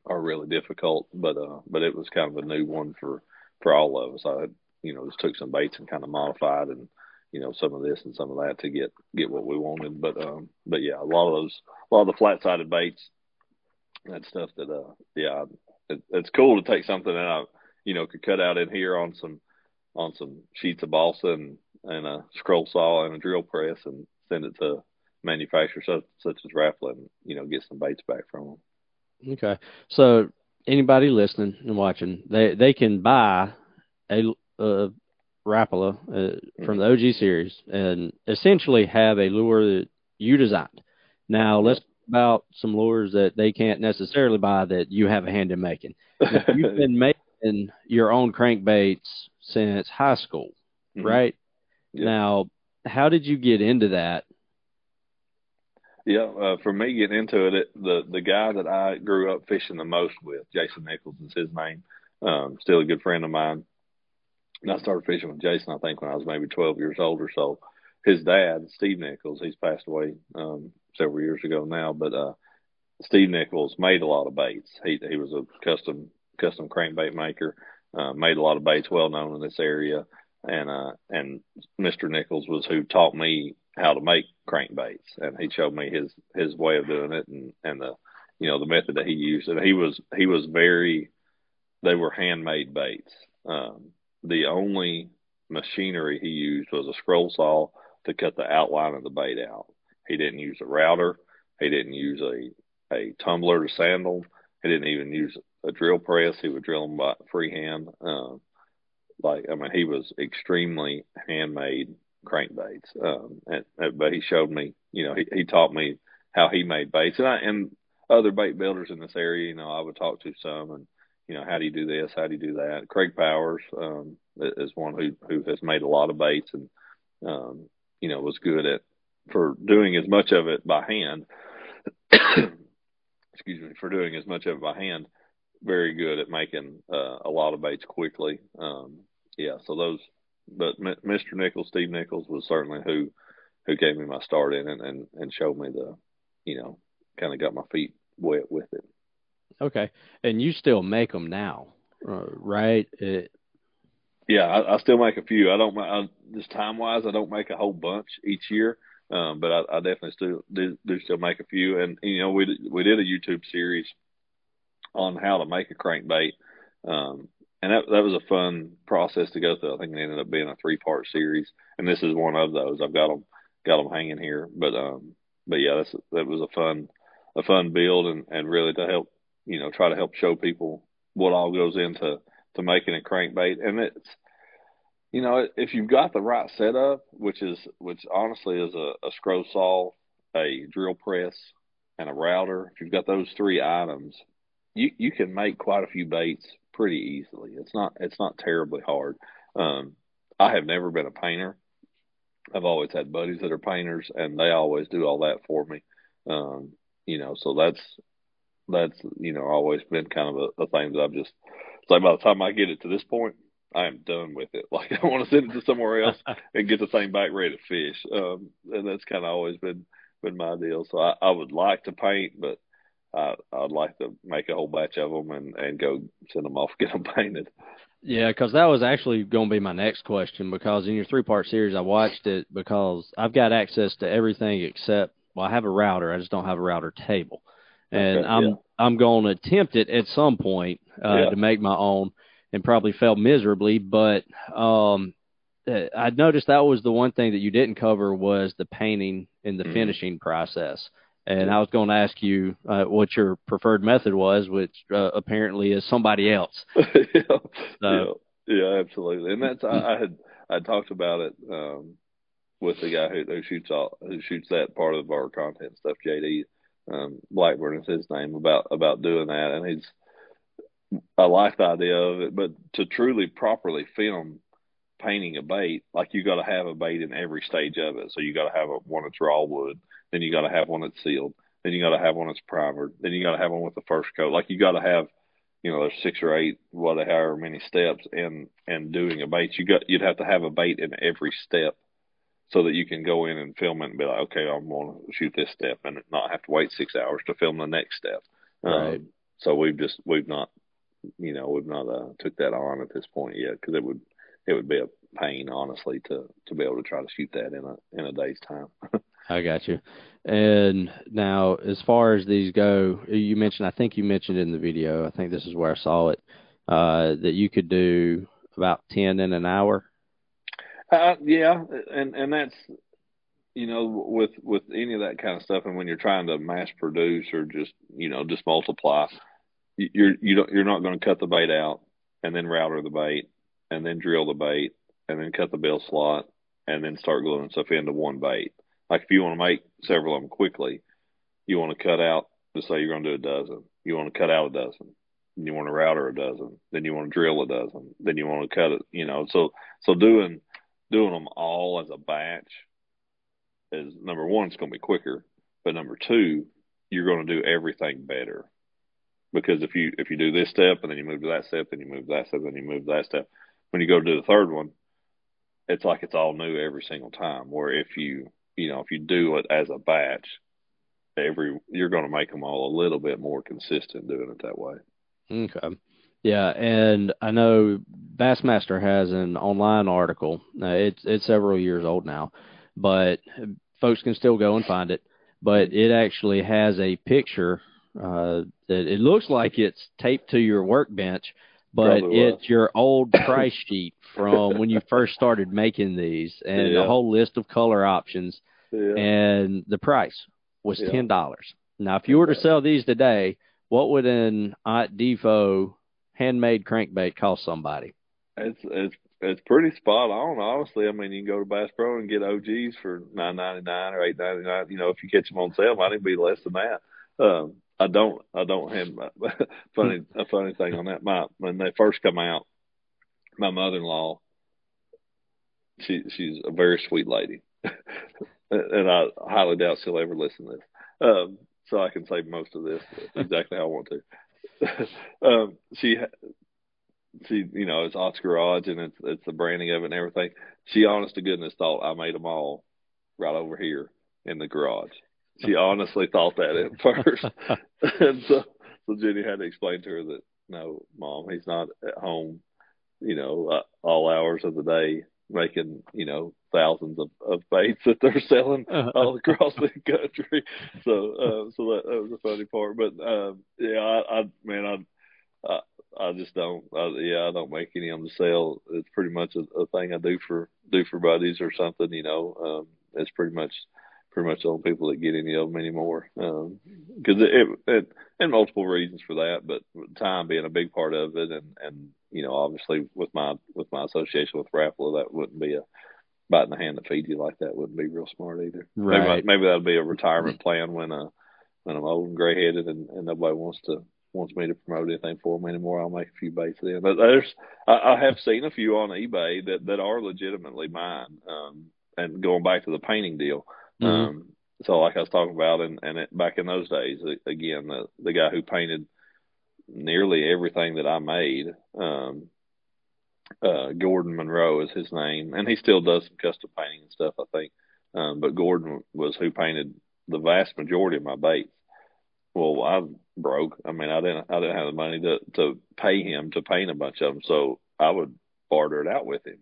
are really difficult. But uh, but it was kind of a new one for for all of us. I you know just took some baits and kind of modified and you know some of this and some of that to get get what we wanted. But um, but yeah, a lot of those, a lot of the flat sided baits, that stuff that uh, yeah, it, it's cool to take something that I you know could cut out in here on some on some sheets of balsa and and a scroll saw and a drill press and send it to manufacturers such, such as Rapala and you know get some baits back from them. Okay, so anybody listening and watching, they they can buy a, a Rapala uh, from the OG series and essentially have a lure that you designed. Now let's talk about some lures that they can't necessarily buy that you have a hand in making. You've been making your own crankbaits since high school, mm-hmm. right? Now, how did you get into that? Yeah, uh, for me getting into it, it, the the guy that I grew up fishing the most with, Jason Nichols is his name. Um, still a good friend of mine. And I started fishing with Jason, I think, when I was maybe 12 years old or so. His dad, Steve Nichols, he's passed away um, several years ago now, but uh, Steve Nichols made a lot of baits. He he was a custom custom crankbait maker, uh, made a lot of baits, well known in this area. And uh, and Mr. Nichols was who taught me how to make crankbaits, and he showed me his his way of doing it and and the you know the method that he used. And he was he was very they were handmade baits. Um, the only machinery he used was a scroll saw to cut the outline of the bait out. He didn't use a router. He didn't use a, a tumbler to sandal. He didn't even use a drill press. He would drill them by freehand. Um, like, I mean, he was extremely handmade crankbaits. Um, and, and, but he showed me, you know, he, he taught me how he made baits and I, and other bait builders in this area, you know, I would talk to some and, you know, how do you do this? How do you do that? Craig Powers um, is one who who has made a lot of baits and um, you know was good at for doing as much of it by hand. excuse me, for doing as much of it by hand. Very good at making uh, a lot of baits quickly. Um, yeah, so those. But Mr. Nichols, Steve Nichols, was certainly who who gave me my start in it and and showed me the, you know, kind of got my feet wet with it. Okay, and you still make them now, uh, right? It... Yeah, I, I, still make a few. I don't. I, just time wise, I don't make a whole bunch each year, um, but I, I, definitely still do, do, still make a few. And you know, we we did a YouTube series on how to make a crankbait, um, and that that was a fun process to go through. I think it ended up being a three part series, and this is one of those. I've got them got them hanging here, but um, but yeah, that's that was a fun a fun build and and really to help you know, try to help show people what all goes into to making a crankbait. And it's, you know, if you've got the right setup, which is, which honestly is a, a scroll saw, a drill press, and a router, if you've got those three items, you you can make quite a few baits pretty easily. It's not it's not terribly hard. Um, I have never been a painter. I've always had buddies that are painters, and they always do all that for me. Um, you know, so that's that's you know always been kind of a, a thing that I've just it's like by the time I get it to this point, I am done with it. Like I want to send it to somewhere else and get the thing back ready to fish. Um, and that's kind of always been been my deal. So I, I would like to paint, but I, I'd like to make a whole batch of them and and go send them off get them painted. Yeah, because that was actually going to be my next question. Because in your three part series, I watched it because I've got access to everything except well, I have a router. I just don't have a router table and okay, I'm yeah. I'm going to attempt it at some point uh, yeah. to make my own, and probably fail miserably. But um, uh, I noticed that was the one thing that you didn't cover was the painting and the mm finishing process. And I was going to ask you uh, what your preferred method was, which uh, apparently is somebody else. yeah, so, yeah, yeah, absolutely. And that's I, I had I talked about it um, with the guy who, who shoots all who shoots that part of our content stuff, JD um, Blackburn is his name about about doing that, and he's I like the idea of it, but to truly properly film painting a bait, like you got to have a bait in every stage of it. So you got to have a, one that's raw wood, then you got to have one that's sealed, then you got to have one that's primered, then you got to have one with the first coat. Like you got to have, you know, there's six or eight, whatever many steps in in doing a bait. You got you'd have to have a bait in every step so that you can go in and film it and be like, okay, I'm going to shoot this step and not have to wait six hours to film the next step. Right. Um, so we've just we've not, you know, we've not uh, took that on at this point yet because it would it would be a pain, honestly, to to be able to try to shoot that in a in a day's time. I got you. And now, as far as these go, you mentioned, I think you mentioned in the video, I think this is where I saw it, uh, that you could do about 10 in an hour. Uh, yeah, and and that's you know with with any of that kind of stuff, and when you're trying to mass produce or just you know just multiply, you're you don't you're not going to cut the bait out and then router the bait and then drill the bait and then cut the bill slot and then start gluing stuff into one bait. Like if you want to make several of them quickly, you want to cut out. Let's say you're going to do a dozen. You want to cut out a dozen. Then you want to router a dozen. Then you want to drill a dozen. Then you want to cut it. You know, so so doing doing them all as a batch is number one, it's going to be quicker, but number two, you're going to do everything better because if you if you do this step and then you move to that step, then you move to that step, then you move to that step. When you go to do the third one, it's like it's all new every single time. Where if you you know if you do it as a batch, every you're going to make them all a little bit more consistent doing it that way. Okay. Yeah, and I know Bassmaster has an online article. Uh, it's it's several years old now, but folks can still go and find it. But it actually has a picture uh, that it looks like it's taped to your workbench, but it's your old price sheet from when you first started making these, and yeah. a whole list of color options, yeah. and the price was yeah. ten dollars. Now, if you were to sell these today, what would an Ott Defoe handmade crankbait cost somebody? It's it's it's pretty spot on, honestly. I mean, you can go to Bass Pro and get OGs for nine ninety nine or eight ninety nine. You know, if you catch them on sale, might even be less than that. Um, I don't, I don't have funny a funny thing on that. My when they first come out, my mother in law, she she's a very sweet lady, and I highly doubt she'll ever listen to this. Um, so I can say most of this exactly how I want to. um, she she you know it's Ott's Garage and it's it's the branding of it and everything. She honest to goodness thought I made them all right over here in the garage. She honestly thought that at first, and so so Jennie had to explain to her that no, mom, he's not at home, you know, uh, all hours of the day making you know thousands of, of baits that they're selling uh-huh. all across the country. So uh, so that, that was a funny part. But um, yeah, I, I man, I, I I just don't. I, yeah, I don't make any of them to sell. It's pretty much a, a thing I do for do for buddies or something. You know, um, it's pretty much pretty much the only people that get any of them anymore. Because um, it, it, it and multiple reasons for that, but time being a big part of it, and and you know, obviously with my with my association with Rapala, that wouldn't be a bite in the hand that feeds you like that wouldn't be real smart either. Right. Maybe, maybe that'll be a retirement plan when uh when I'm old and gray headed and, and nobody wants to wants me to promote anything for them anymore. I'll make a few baits then. But there's I, I have seen a few on eBay that that are legitimately mine. Um, and going back to the painting deal. Mm-hmm. Um, so like I was talking about, and and it, back in those days, again, the the guy who painted nearly everything that I made. Um, uh, Gordon Monroe is his name, and he still does some custom painting and stuff, I think. Um, but Gordon was who painted the vast majority of my baits. Well, I broke. I mean, I didn't, I didn't have the money to to pay him to paint a bunch of them, so I would barter it out with him.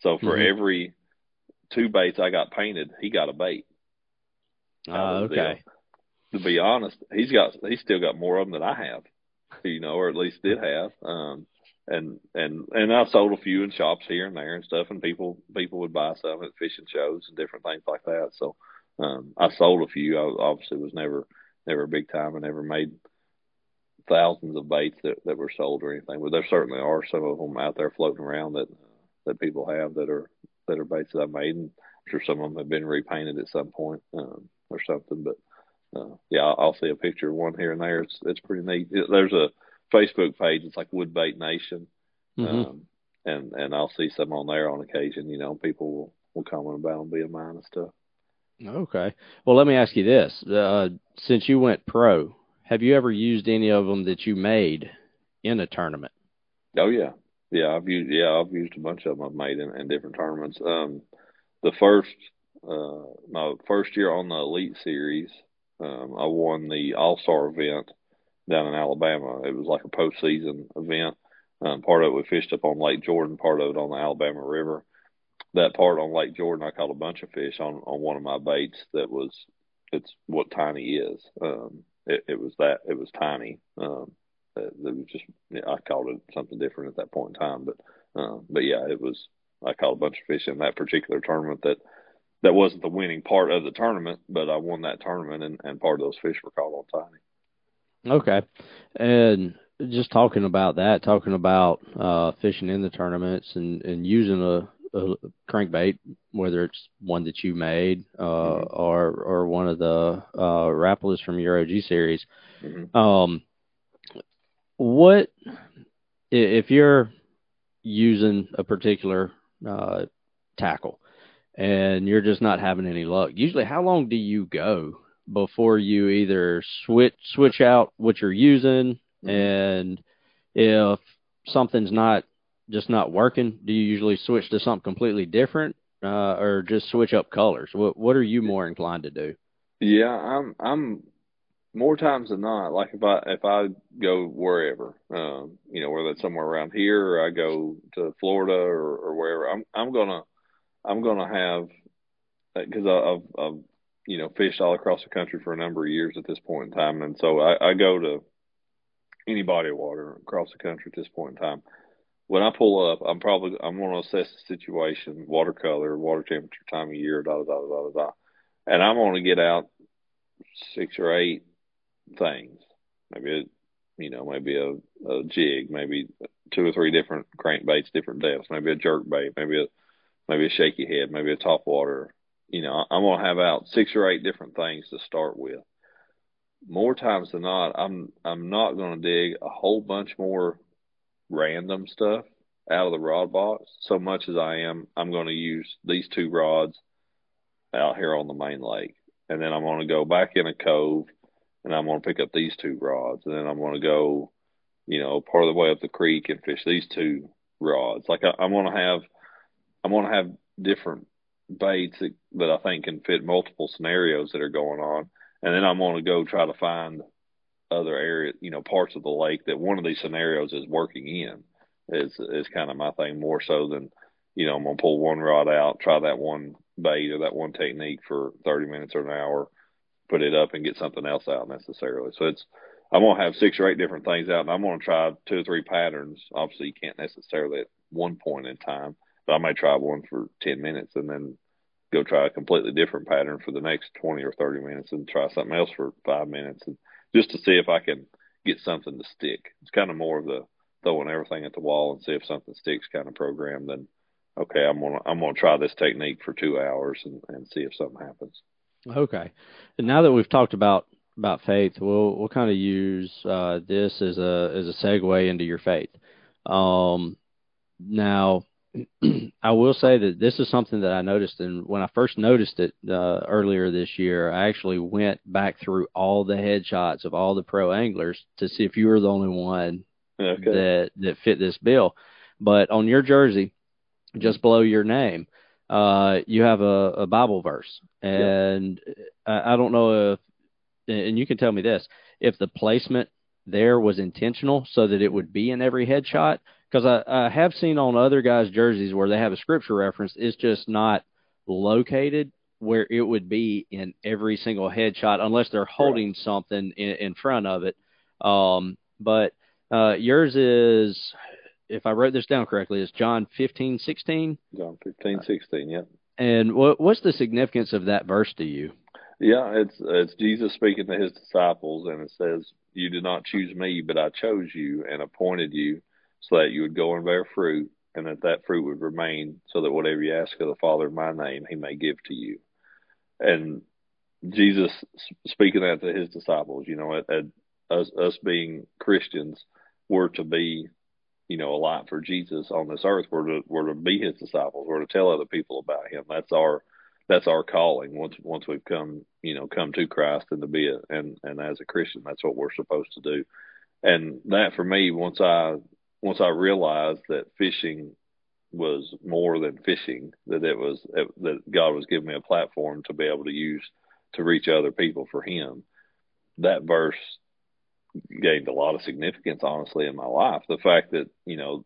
So for mm-hmm. every two baits I got painted, he got a bait. Oh, okay. To be honest, he's got he's still got more of them than I have you know, or at least did have. Um, and and and I've sold a few in shops here and there and stuff, and people people would buy some at fishing shows and different things like that. So, Um, I sold a few. I obviously was never never a big time. I never made thousands of baits that, that were sold or anything, but there certainly are some of them out there floating around that that people have that are that are baits that I made, and I'm sure some of them have been repainted at some point um, or something. But uh, yeah, I'll, I'll see a picture of one here and there. It's it's pretty neat. There's a Facebook page. It's like Woodbait Nation, mm-hmm. um, and and I'll see some on there on occasion. You know, people will will comment about them being mine and stuff. Okay. Well, let me ask you this: uh, since you went pro, have you ever used any of them that you made in a tournament? Oh yeah, yeah. I've used yeah I've used a bunch of them I've made in, in different tournaments. Um, the first uh, my first year on the Elite Series, um, I won the All Star event down in Alabama. It was like a postseason event. Um, part of it we fished up on Lake Jordan, part of it on the Alabama River. That part on Lake Jordan, I caught a bunch of fish on on one of my baits. That was it's what tiny is. Um, it, it was that it was tiny. Um, it, it was just I called it something different at that point in time, but uh, but yeah, it was. I caught a bunch of fish in that particular tournament that that wasn't the winning part of the tournament, but I won that tournament, and, and part of those fish were caught on tiny. Okay. And just talking about that, talking about uh, fishing in the tournaments and, and using a, a crankbait, whether it's one that you made uh, mm-hmm. or or one of the uh, Rapalas from your OG series. Mm-hmm. Um, what if you're using a particular uh, tackle and you're just not having any luck? Usually, how long do you go before you either switch switch out what you're using mm-hmm. and if something's not just not working, do you usually switch to something completely different uh, or just switch up colors? What what are you more inclined to do? Yeah, I'm I'm more times than not. Like if I if I go wherever, um, you know, whether it's somewhere around here or I go to Florida or, or wherever, I'm I'm gonna I'm gonna have uh, because I've, I've you know, fished all across the country for a number of years at this point in time. And so I, I go to any body of water across the country at this point in time. When I pull up, I'm probably I'm going to assess the situation, water color, water temperature, time of year, da da da da da da, and I'm going to get out six or eight things, maybe a, you know, maybe a, a jig, maybe two or three different crankbaits, different depths, maybe a jerk bait, maybe a maybe a shaky head, maybe a top water, you know, I'm to have out six or eight different things to start with. More times than not, I'm I'm not to dig a whole bunch more random stuff out of the rod box so much as I am I'm to use these two rods out here on the main lake. And then I'm to go back in a cove and I'm to pick up these two rods. And then I'm to go, you know, part of the way up the creek and fish these two rods. Like I, I'm to have, I'm going to have different baits that, that I think can fit multiple scenarios that are going on. And then I'm going to go try to find other areas, you know, parts of the lake that one of these scenarios is working in is, is kind of my thing more so than, you know, I'm going to pull one rod out, try that one bait or that one technique for 30 minutes or an hour, put it up and get something else out necessarily. So it's, I'm going to have six or eight different things out and I'm going to try two or three patterns. Obviously you can't necessarily at one point in time, I may try one for 10 minutes and then go try a completely different pattern for the next 20 or 30 minutes and try something else for five minutes and just to see if I can get something to stick. It's kind of more of the throwing everything at the wall and see if something sticks kind of program than, okay, I'm going to, I'm going to try this technique for two hours and, and see if something happens. Okay. And now that we've talked about, about faith, we'll, we'll kind of use, uh, this as a, as a segue into your faith. Um, now I will say that this is something that I noticed, and when I first noticed it uh, earlier this year, I actually went back through all the headshots of all the pro anglers to see if you were the only one okay. that that fit this bill. But on your jersey, just below your name, uh, you have a, a Bible verse, and yeah. I, I don't know if, and you can tell me this, if the placement there was intentional so that it would be in every headshot because I, I have seen on other guys' jerseys where they have a scripture reference, it's just not located where it would be in every single headshot unless they're holding something in, in front of it. Um, but uh, yours is, if I wrote this down correctly, is John fifteen sixteen. John fifteen sixteen, yeah. And what what's the significance of that verse to you? Yeah, it's it's Jesus speaking to his disciples, and it says, "You did not choose me, but I chose you and appointed you, so that you would go and bear fruit, and that that fruit would remain, so that whatever you ask of the Father in my name, He may give to you." And Jesus speaking that to his disciples, you know, at, at us us being Christians, were to be, you know, a light for Jesus on this earth. We're to we're to be His disciples. We're to tell other people about Him. That's our that's our calling. Once once we've come, you know, come to Christ and to be a, and and as a Christian, that's what we're supposed to do. And that for me, once I once I realized that fishing was more than fishing, that it was that God was giving me a platform to be able to use to reach other people for Him. That verse gained a lot of significance, honestly, in my life. The fact that you know,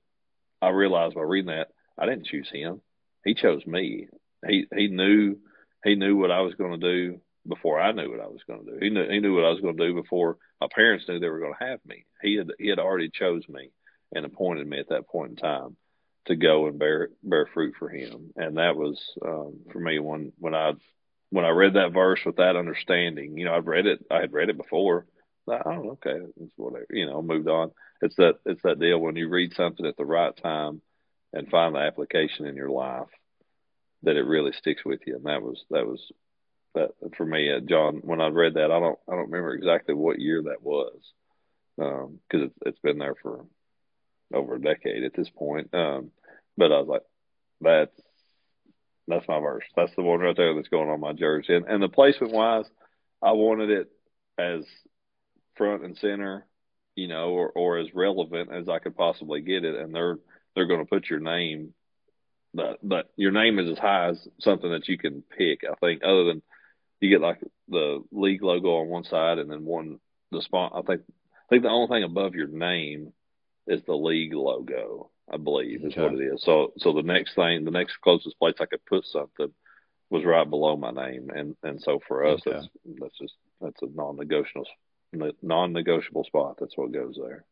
I realized by reading that I didn't choose Him; He chose me. He He knew He knew what I was going to do before I knew what I was going to do. He knew He knew what I was going to do before my parents knew they were going to have me. He had He had already chose me and appointed me at that point in time to go and bear bear fruit for Him, and that was um, for me when when I when I read that verse with that understanding. You know, I've read it. I had read it before. I don't know. Okay, it's whatever. You know, moved on. It's that it's that deal when you read something at the right time and find the application in your life that it really sticks with you. And that was that was that for me, uh, John. When I read that, I don't I don't remember exactly what year that was because um, it's, it's been there for over a decade at this point. Um, but I was like, that's that's my verse. That's the one right there that's going on my jersey. And and the placement wise, I wanted it as front and center, you know, or or as relevant as I could possibly get it. And they're they're going to put your name, but but your name is as high as something that you can pick. I think other than you get like the league logo on one side and then one the spot. I think I think the only thing above your name is the league logo. I believe is okay. what it is. So so the next thing, the next closest place I could put something was right below my name, and and so for us, okay. that's that's just that's a non-negotiable non-negotiable spot. That's what goes there.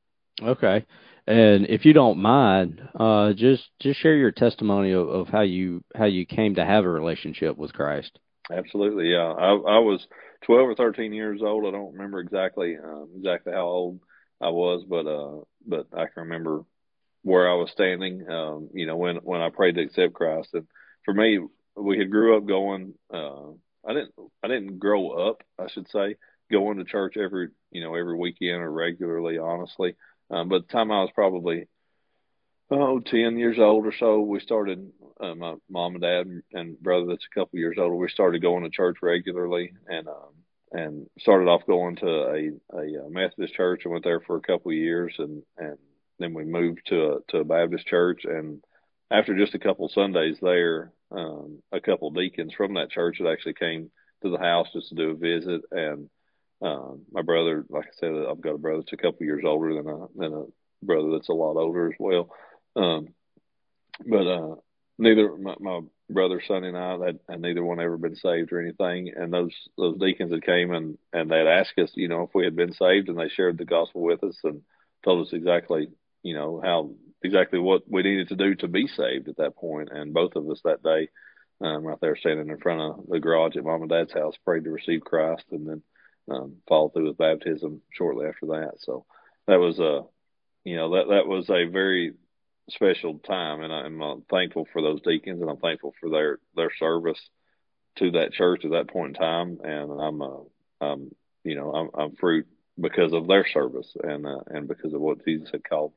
Okay, and if you don't mind, uh, just just share your testimony of, of how you how you came to have a relationship with Christ. Absolutely, yeah. I, I was twelve or thirteen years old. I don't remember exactly um, exactly how old I was, but uh, but I can remember where I was standing. Um, you know, when when I prayed to accept Christ, and for me, we had grew up going. Uh, I didn't I didn't grow up, I should say, going to church every you know every weekend or regularly, honestly. Um, but the time I was probably oh ten years old or so, we started. Uh, my mom and dad and brother that's a couple years older, we started going to church regularly, and um, and started off going to a, a Methodist church and went there for a couple of years, and and then we moved to a to a Baptist church, and after just a couple Sundays there, um, a couple deacons from that church that actually came to the house just to do a visit, and um, my brother, like I said, I've got a brother that's a couple years older than a than a brother that's a lot older as well. Um, but uh, neither my, my brother, son, and I had, had neither one ever been saved or anything. And those those deacons that came and and they'd ask us, you know, if we had been saved, and they shared the gospel with us and told us exactly you know, how exactly what we needed to do to be saved at that point. And both of us that day, um, right there standing in front of the garage at mom and dad's house, prayed to receive Christ and then um, followed through with baptism shortly after that. So that was a, you know, that, that was a very special time. And I'm uh, thankful for those deacons and I'm thankful for their, their service to that church at that point in time. And I'm, uh, I'm, you know, I'm, I'm fruit because of their service and, uh, and because of what Jesus had called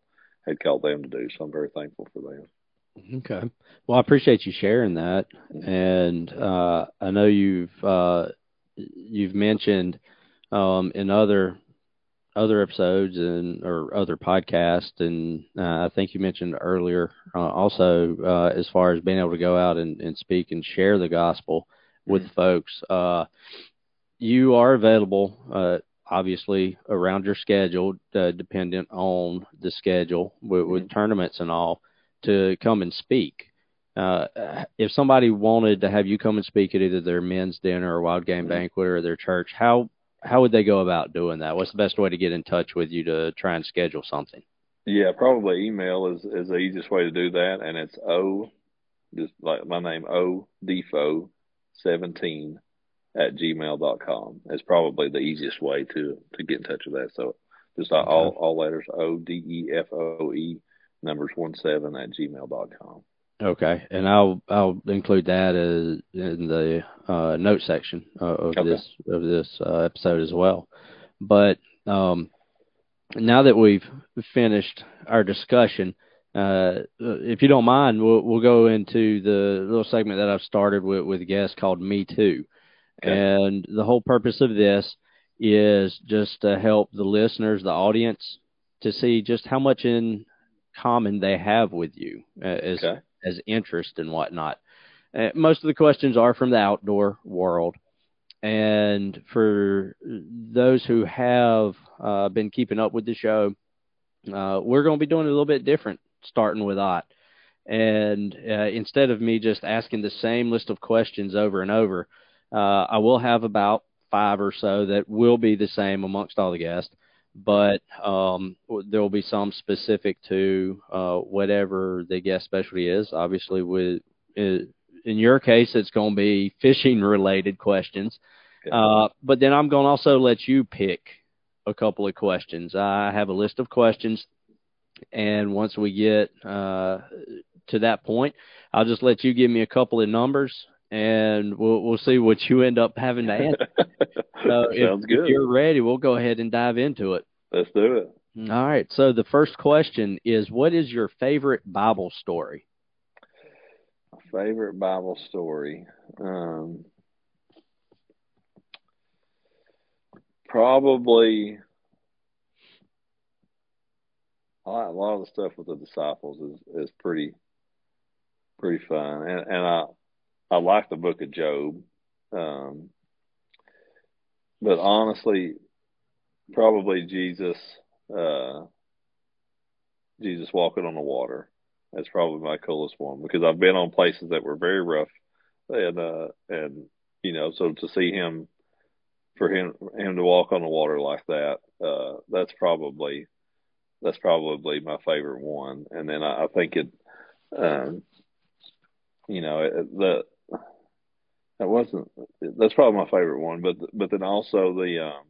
had called them to do. So I'm very thankful for them. Okay. Well, I appreciate you sharing that, and uh, I know you've uh, you've mentioned um, in other other episodes and or other podcasts, and uh, I think you mentioned earlier uh, also uh, as far as being able to go out and, and speak and share the gospel with mm-hmm. folks. Uh, you are available obviously around your schedule, uh, dependent on the schedule with, with mm-hmm. tournaments and all, to come and speak. Uh, if somebody wanted to have you come and speak at either their men's dinner or wild game mm-hmm. banquet or their church, how how would they go about doing that? What's the best way to get in touch with you to try and schedule something? Yeah, probably email is is the easiest way to do that, and it's o just like my name o defoe seventeen at gmail.com. It's probably the easiest way to, to get in touch with that. So just all, all letters O D E F O E numbers one seven at gmail.com. Okay, and I'll I'll include that as in the uh, note section of okay. this of this uh, episode as well. But um, now that we've finished our discussion, uh, if you don't mind, we'll we'll go into the little segment that I've started with with guests called Me Too, okay. and the whole purpose of this is just to help the listeners, the audience, to see just how much in common they have with you uh, as okay. As interest and whatnot. Uh, most of the questions are from the outdoor world, and for those who have uh, been keeping up with the show, uh, we're going to be doing a little bit different starting with Ott. And uh, instead of me just asking the same list of questions over and over, uh, I will have about five or so that will be the same amongst all the guests, but um, there will be some specific to uh, whatever the guest specialty is. Obviously, with in your case, it's going to be fishing related questions. Uh, but then I'm going to also let you pick a couple of questions. I have a list of questions and once we get uh, to that point, I'll just let you give me a couple of numbers, and we'll we'll see what you end up having to answer. so if, if, you're ready, we'll go ahead and dive into it. Let's do it. All right. So the first question is, what is your favorite Bible story? favorite Bible story. Um, probably a lot of the stuff with the disciples is is pretty pretty fun, and and I I like the book of Job, um, but honestly, probably Jesus uh, Jesus walking on the water. That's probably my coolest one because I've been on places that were very rough, and uh, and you know, so to see him for him him to walk on the water like that, uh, that's probably that's probably my favorite one. And then I, I think it, um, you know, the that wasn't that's probably my favorite one. But but then also the um,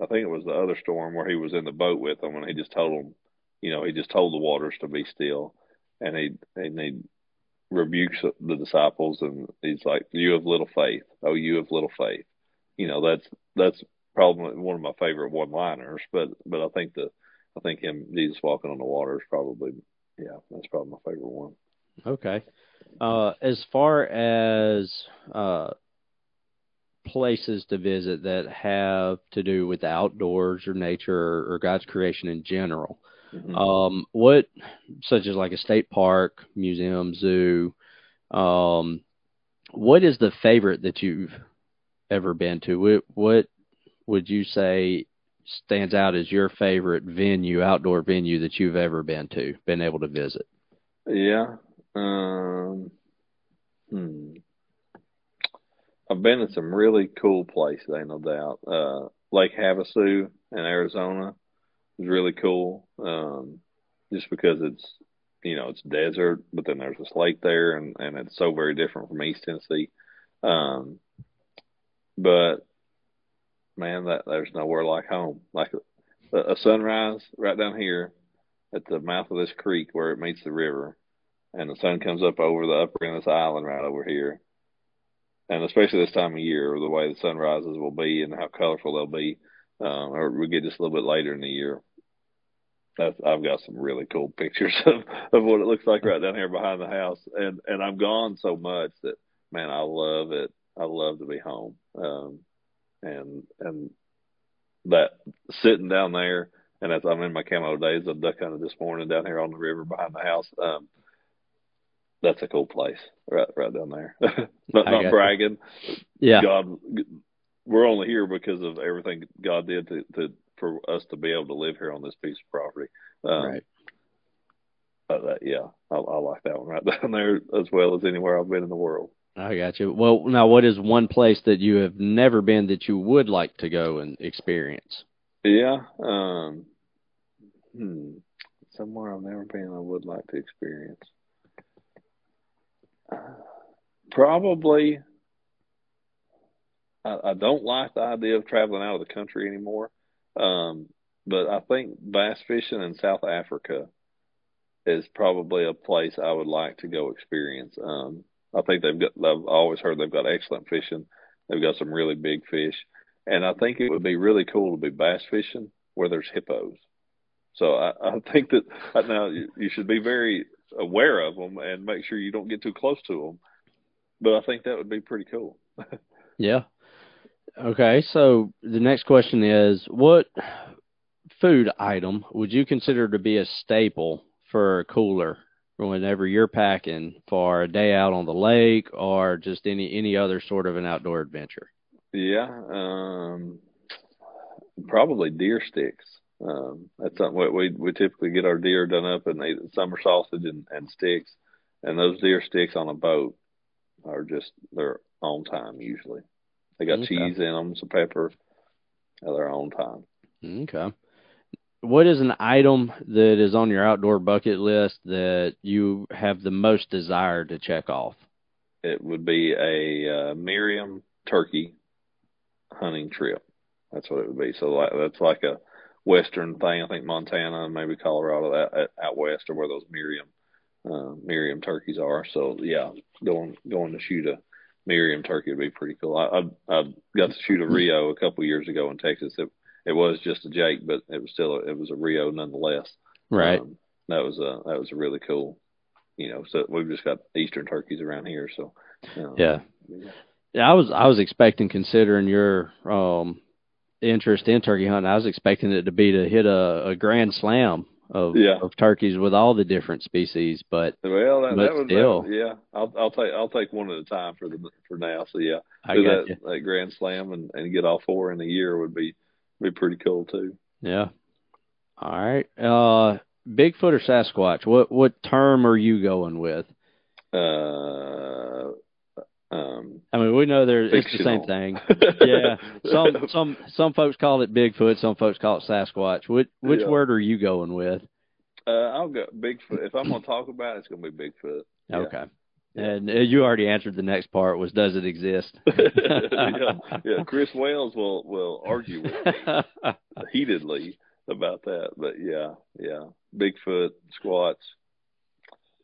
I think it was the other storm where he was in the boat with them and he just told them, you know, he just told the waters to be still, and he and he rebukes the disciples and he's like, "You have little faith. Oh, you have little faith." You know, that's that's probably one of my favorite one-liners. But but I think the I think him Jesus walking on the water is probably yeah, that's probably my favorite one. Okay. Uh, as far as uh, places to visit that have to do with the outdoors or nature or, or God's creation in general, mm-hmm. um, what such as like a state park, museum, zoo, um, what is the favorite that you've ever been to? What, what would you say stands out as your favorite venue, outdoor venue that you've ever been to, been able to visit? Yeah. Um, hmm. I've been in some really cool places, ain't no doubt. Uh, Lake Havasu in Arizona is really cool. Um, just because it's, you know, it's desert, but then there's this lake there and, and it's so very different from East Tennessee. Um, but man, that there's nowhere like home. Like a, a sunrise right down here at the mouth of this creek where it meets the river, and the sun comes up over the upper end of this island right over here. And especially this time of year, the way the sunrises will be and how colorful they'll be, um, or we get just a little bit later in the year. That's, I've got some really cool pictures of, of what it looks like right down here behind the house, and and I'm gone so much that man, I love it. I love to be home. Um, and and that sitting down there and as I'm in my camo days, I duck hunted this morning down here on the river behind the house. Um, that's a cool place, right, right down there. not not bragging. Yeah, God, we're only here because of everything God did to, to for us to be able to live here on this piece of property. Um, right. But uh, yeah, I, I like that one right down there as well as anywhere I've been in the world. I got you. Well, now what is one place that you have never been that you would like to go and experience? Yeah. Um, hmm. Somewhere I've never been, I would like to experience. Probably. I, I don't like the idea of traveling out of the country anymore. Um, but I think bass fishing in South Africa is probably a place I would like to go experience. Um, I think they've got. I've always heard they've got excellent fishing. They've got some really big fish, and I think it would be really cool to be bass fishing where there's hippos. So I, I think that now you, you should be very aware of them and make sure you don't get too close to them. But I think that would be pretty cool. yeah. Okay, so the next question is what food item would you consider to be a staple for a cooler whenever you're packing for a day out on the lake or just any any other sort of an outdoor adventure? Yeah, um, probably deer sticks. Um, that's something we we typically get our deer done up and eat summer sausage and, and sticks, and those deer sticks on a boat are just they're on time usually. They got okay. cheese in them, some pepper. They're on time. Okay. What is an item that is on your outdoor bucket list that you have the most desire to check off? It would be a uh, Merriam turkey hunting trip. That's what it would be. So like, that's like a western thing. I think Montana maybe Colorado out, out west are where those Miriam uh, Merriam turkeys are. So yeah, going going to shoot a Merriam turkey would be pretty cool. I, I I got to shoot a Rio a couple years ago in Texas. It it was just a Jake, but it was still a, it was a Rio nonetheless. Right. Um, that was a that was a really cool. You know, so we've just got eastern turkeys around here. So um, yeah. yeah. I was I was expecting considering your um interest in turkey hunting, I was expecting it to be to hit a, a grand slam of yeah. of turkeys with all the different species. But well, that, but that was still, that, yeah. I'll I'll take I'll take one at a time for the for now. So yeah, I do that, you. that grand slam and and get all four in a year would be be pretty cool too. Yeah. All right. Uh, Bigfoot or Sasquatch? What what term are you going with? Uh. Um, I mean, we know there's it's the same thing. yeah, some some some folks call it Bigfoot, some folks call it Sasquatch. Which which yeah. word are you going with? Uh, I'll go Bigfoot. If I'm gonna talk about it, it's gonna be Bigfoot. Yeah. Okay. And uh, you already answered the next part was does it exist? yeah, yeah. Chris Wales will will argue with me heatedly about that, but yeah, yeah. Bigfoot, squats.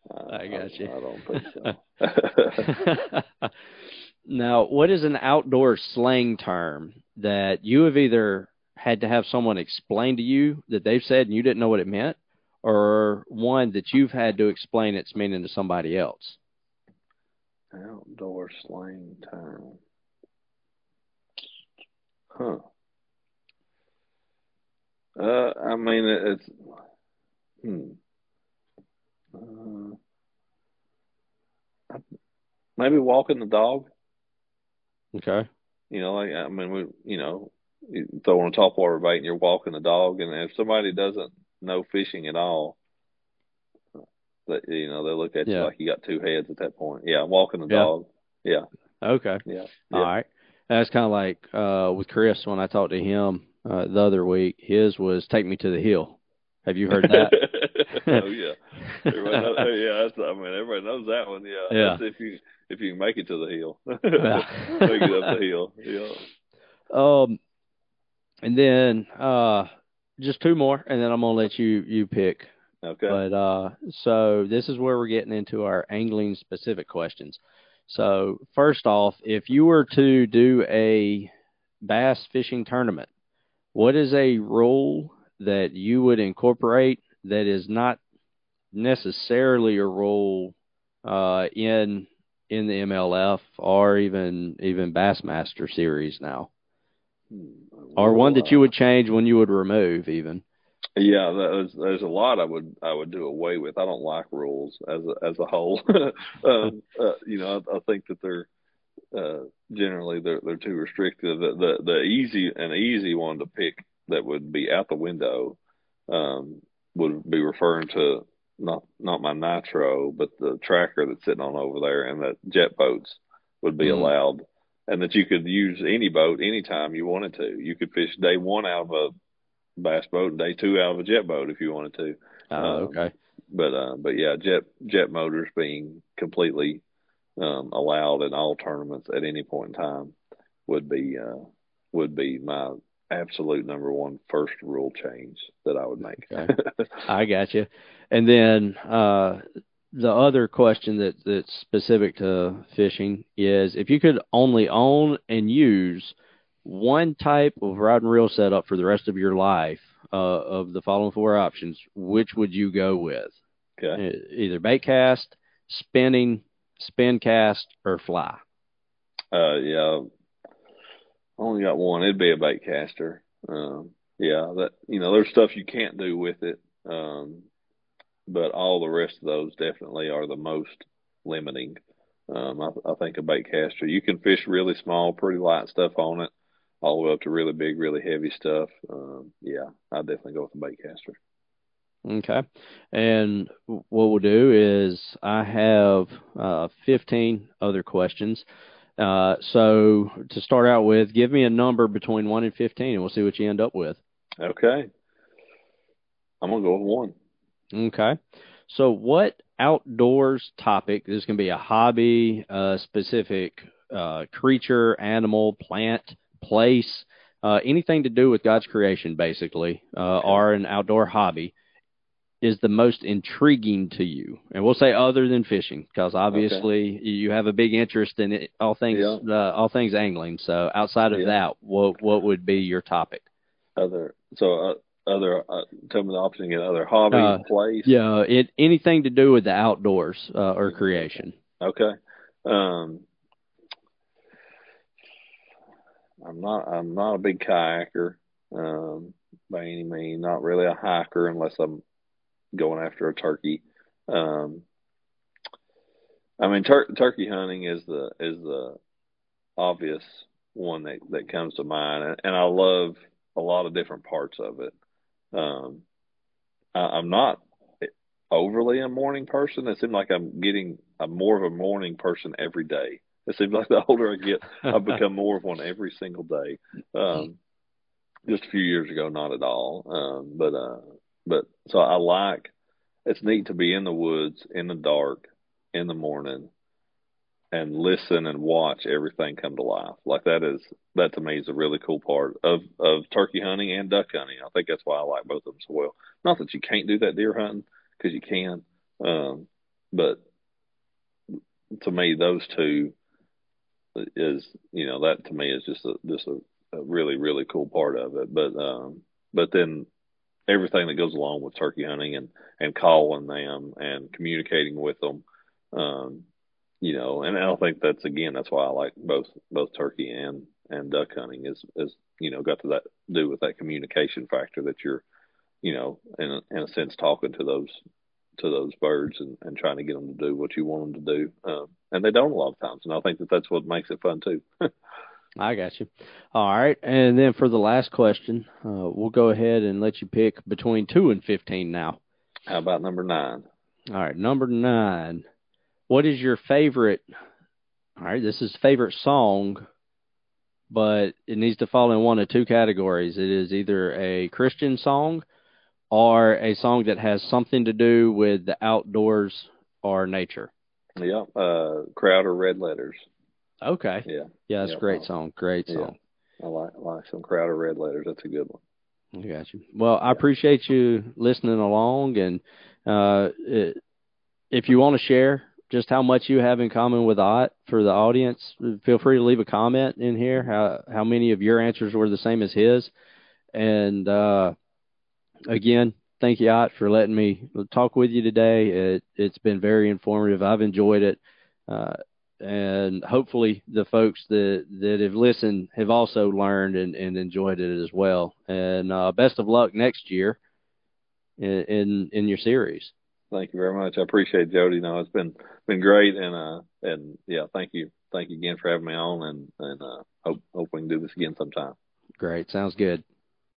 Uh, I got I, you. I don't think so. now, what is an outdoor slang term that you have either had to have someone explain to you that they've said and you didn't know what it meant, or one that you've had to explain its meaning to somebody else? Outdoor slang term. Huh. Uh, I mean, it's hmm. Uh, maybe walking the dog. Okay. You know, like I mean, we, you know, you throw on a topwater bait and you're walking the dog, and if somebody doesn't know fishing at all, that you know they look at yeah. you like you got two heads at that point. Yeah, walking the yeah. dog. Yeah. Okay. Yeah. All yeah. right. That's kind of like uh with Chris when I talked to him uh, the other week. His was take me to the hill. Have you heard that? oh yeah. Everybody knows, yeah, that's, I mean everybody knows that one. Yeah. Yeah. That's if you if you can make it to the hill, make it up the hill. Yeah. Um, and then uh, just two more, and then I'm gonna let you you pick Okay. But uh, so this is where we're getting into our angling specific questions. So first off, if you were to do a bass fishing tournament, what is a rule that you would incorporate that is not necessarily a role uh, in in the MLF or even even Bassmaster series now, hmm, or one that you would change when you would remove even. Yeah, there's there's a lot I would I would do away with. I don't like rules as a, as a whole. um, uh, you know, I, I think that they're uh, generally they're they're too restrictive. The, the the easy an easy one to pick that would be out the window um, would be referring to not not my nitro, but the tracker that's sitting on over there, and that jet boats would be mm allowed, and that you could use any boat anytime you wanted to. You could fish day one out of a bass boat and day two out of a jet boat if you wanted to. Oh, um, okay. But uh, but yeah, jet jet motors being completely um, allowed in all tournaments at any point in time. would be uh, would be my absolute number one first rule change that I would make. Okay. I got you. And then uh, the other question that that's specific to fishing is if you could only own and use one type of rod and reel setup for the rest of your life uh, of the following four options, which would you go with? Okay. Either bait cast, spinning, spin cast, or fly. Uh, yeah, only got one. It'd be a bait caster. Um, yeah, that you know, there's stuff you can't do with it, um, but all the rest of those definitely are the most limiting. Um, I, I think a bait caster, you can fish really small, pretty light stuff on it, all the way up to really big, really heavy stuff. Um, yeah, I definitely go with a bait caster. Okay. And what we'll do is I have uh, 15 other questions. Uh, so to start out with, give me a number between 1 and 15 and we'll see what you end up with. Okay. I'm going to go with 1. Okay. So what outdoors topic, this can be a hobby, a specific uh, creature, animal, plant, place, uh, anything to do with God's creation, basically, uh, or an outdoor hobby is the most intriguing to you? And we'll say other than fishing, because obviously okay. you have a big interest in it, all things, yeah. uh, all things angling. So outside of yeah. that, what what would be your topic? Other so uh, other uh, tell me the option again. Other hobby, uh, place. Yeah, it anything to do with the outdoors uh, or creation. Okay. Um, I'm not I'm not a big kayaker um, by any means. Not really a hiker unless I'm going after a turkey. Um, I mean, tur- turkey hunting is the is the obvious one that that comes to mind, and, and I love a lot of different parts of it. Um, I, I'm not overly a morning person. It seems like I'm getting a more of a morning person every day. It seems like the older I get, I become more of one every single day. Um, just a few years ago, not at all. Um, but uh, but so I like it's neat to be in the woods in the dark in the morning and listen and watch everything come to life. Like that is that to me is a really cool part of of turkey hunting and duck hunting. I think that's why I like both of them so well. Not that you can't do that deer hunting because you can, um, but to me those two is you know that to me is just a just a, a really really cool part of it. But um, but then everything that goes along with turkey hunting and and calling them and communicating with them. Um, you know, and I think that's again that's why I like both both turkey and and duck hunting is is you know got to that do with that communication factor that you're you know in a, in a sense talking to those to those birds and, and trying to get them to do what you want them to do um, and they don't a lot of times and I think that that's what makes it fun too. I got you. All right, and then for the last question, uh, we'll go ahead and let you pick between two and fifteen now. How about number nine? All right, number nine. What is your favorite? All right, this is favorite song, but it needs to fall in one of two categories. It is either a Christian song or a song that has something to do with the outdoors or nature. Yeah, uh, Crowder Red Letters. Okay. Yeah. Yeah, that's yeah, a great song. Great song. Yeah. I like I like some Crowder Red Letters. That's a good one. I got you. Well, I appreciate you listening along, and uh, it, if you want to share just how much you have in common with Ott for the audience, feel free to leave a comment in here. How how many of your answers were the same as his, and uh, again, thank you, Ott, for letting me talk with you today. It it's been very informative. I've enjoyed it. Uh, and hopefully the folks that that have listened have also learned and, and enjoyed it as well. And uh, best of luck next year in, in, in your series. Thank you very much. I appreciate Jody. No, it's been been great, and uh, and yeah, thank you, thank you again for having me on, and and uh, hope hope we can do this again sometime. Great, sounds good.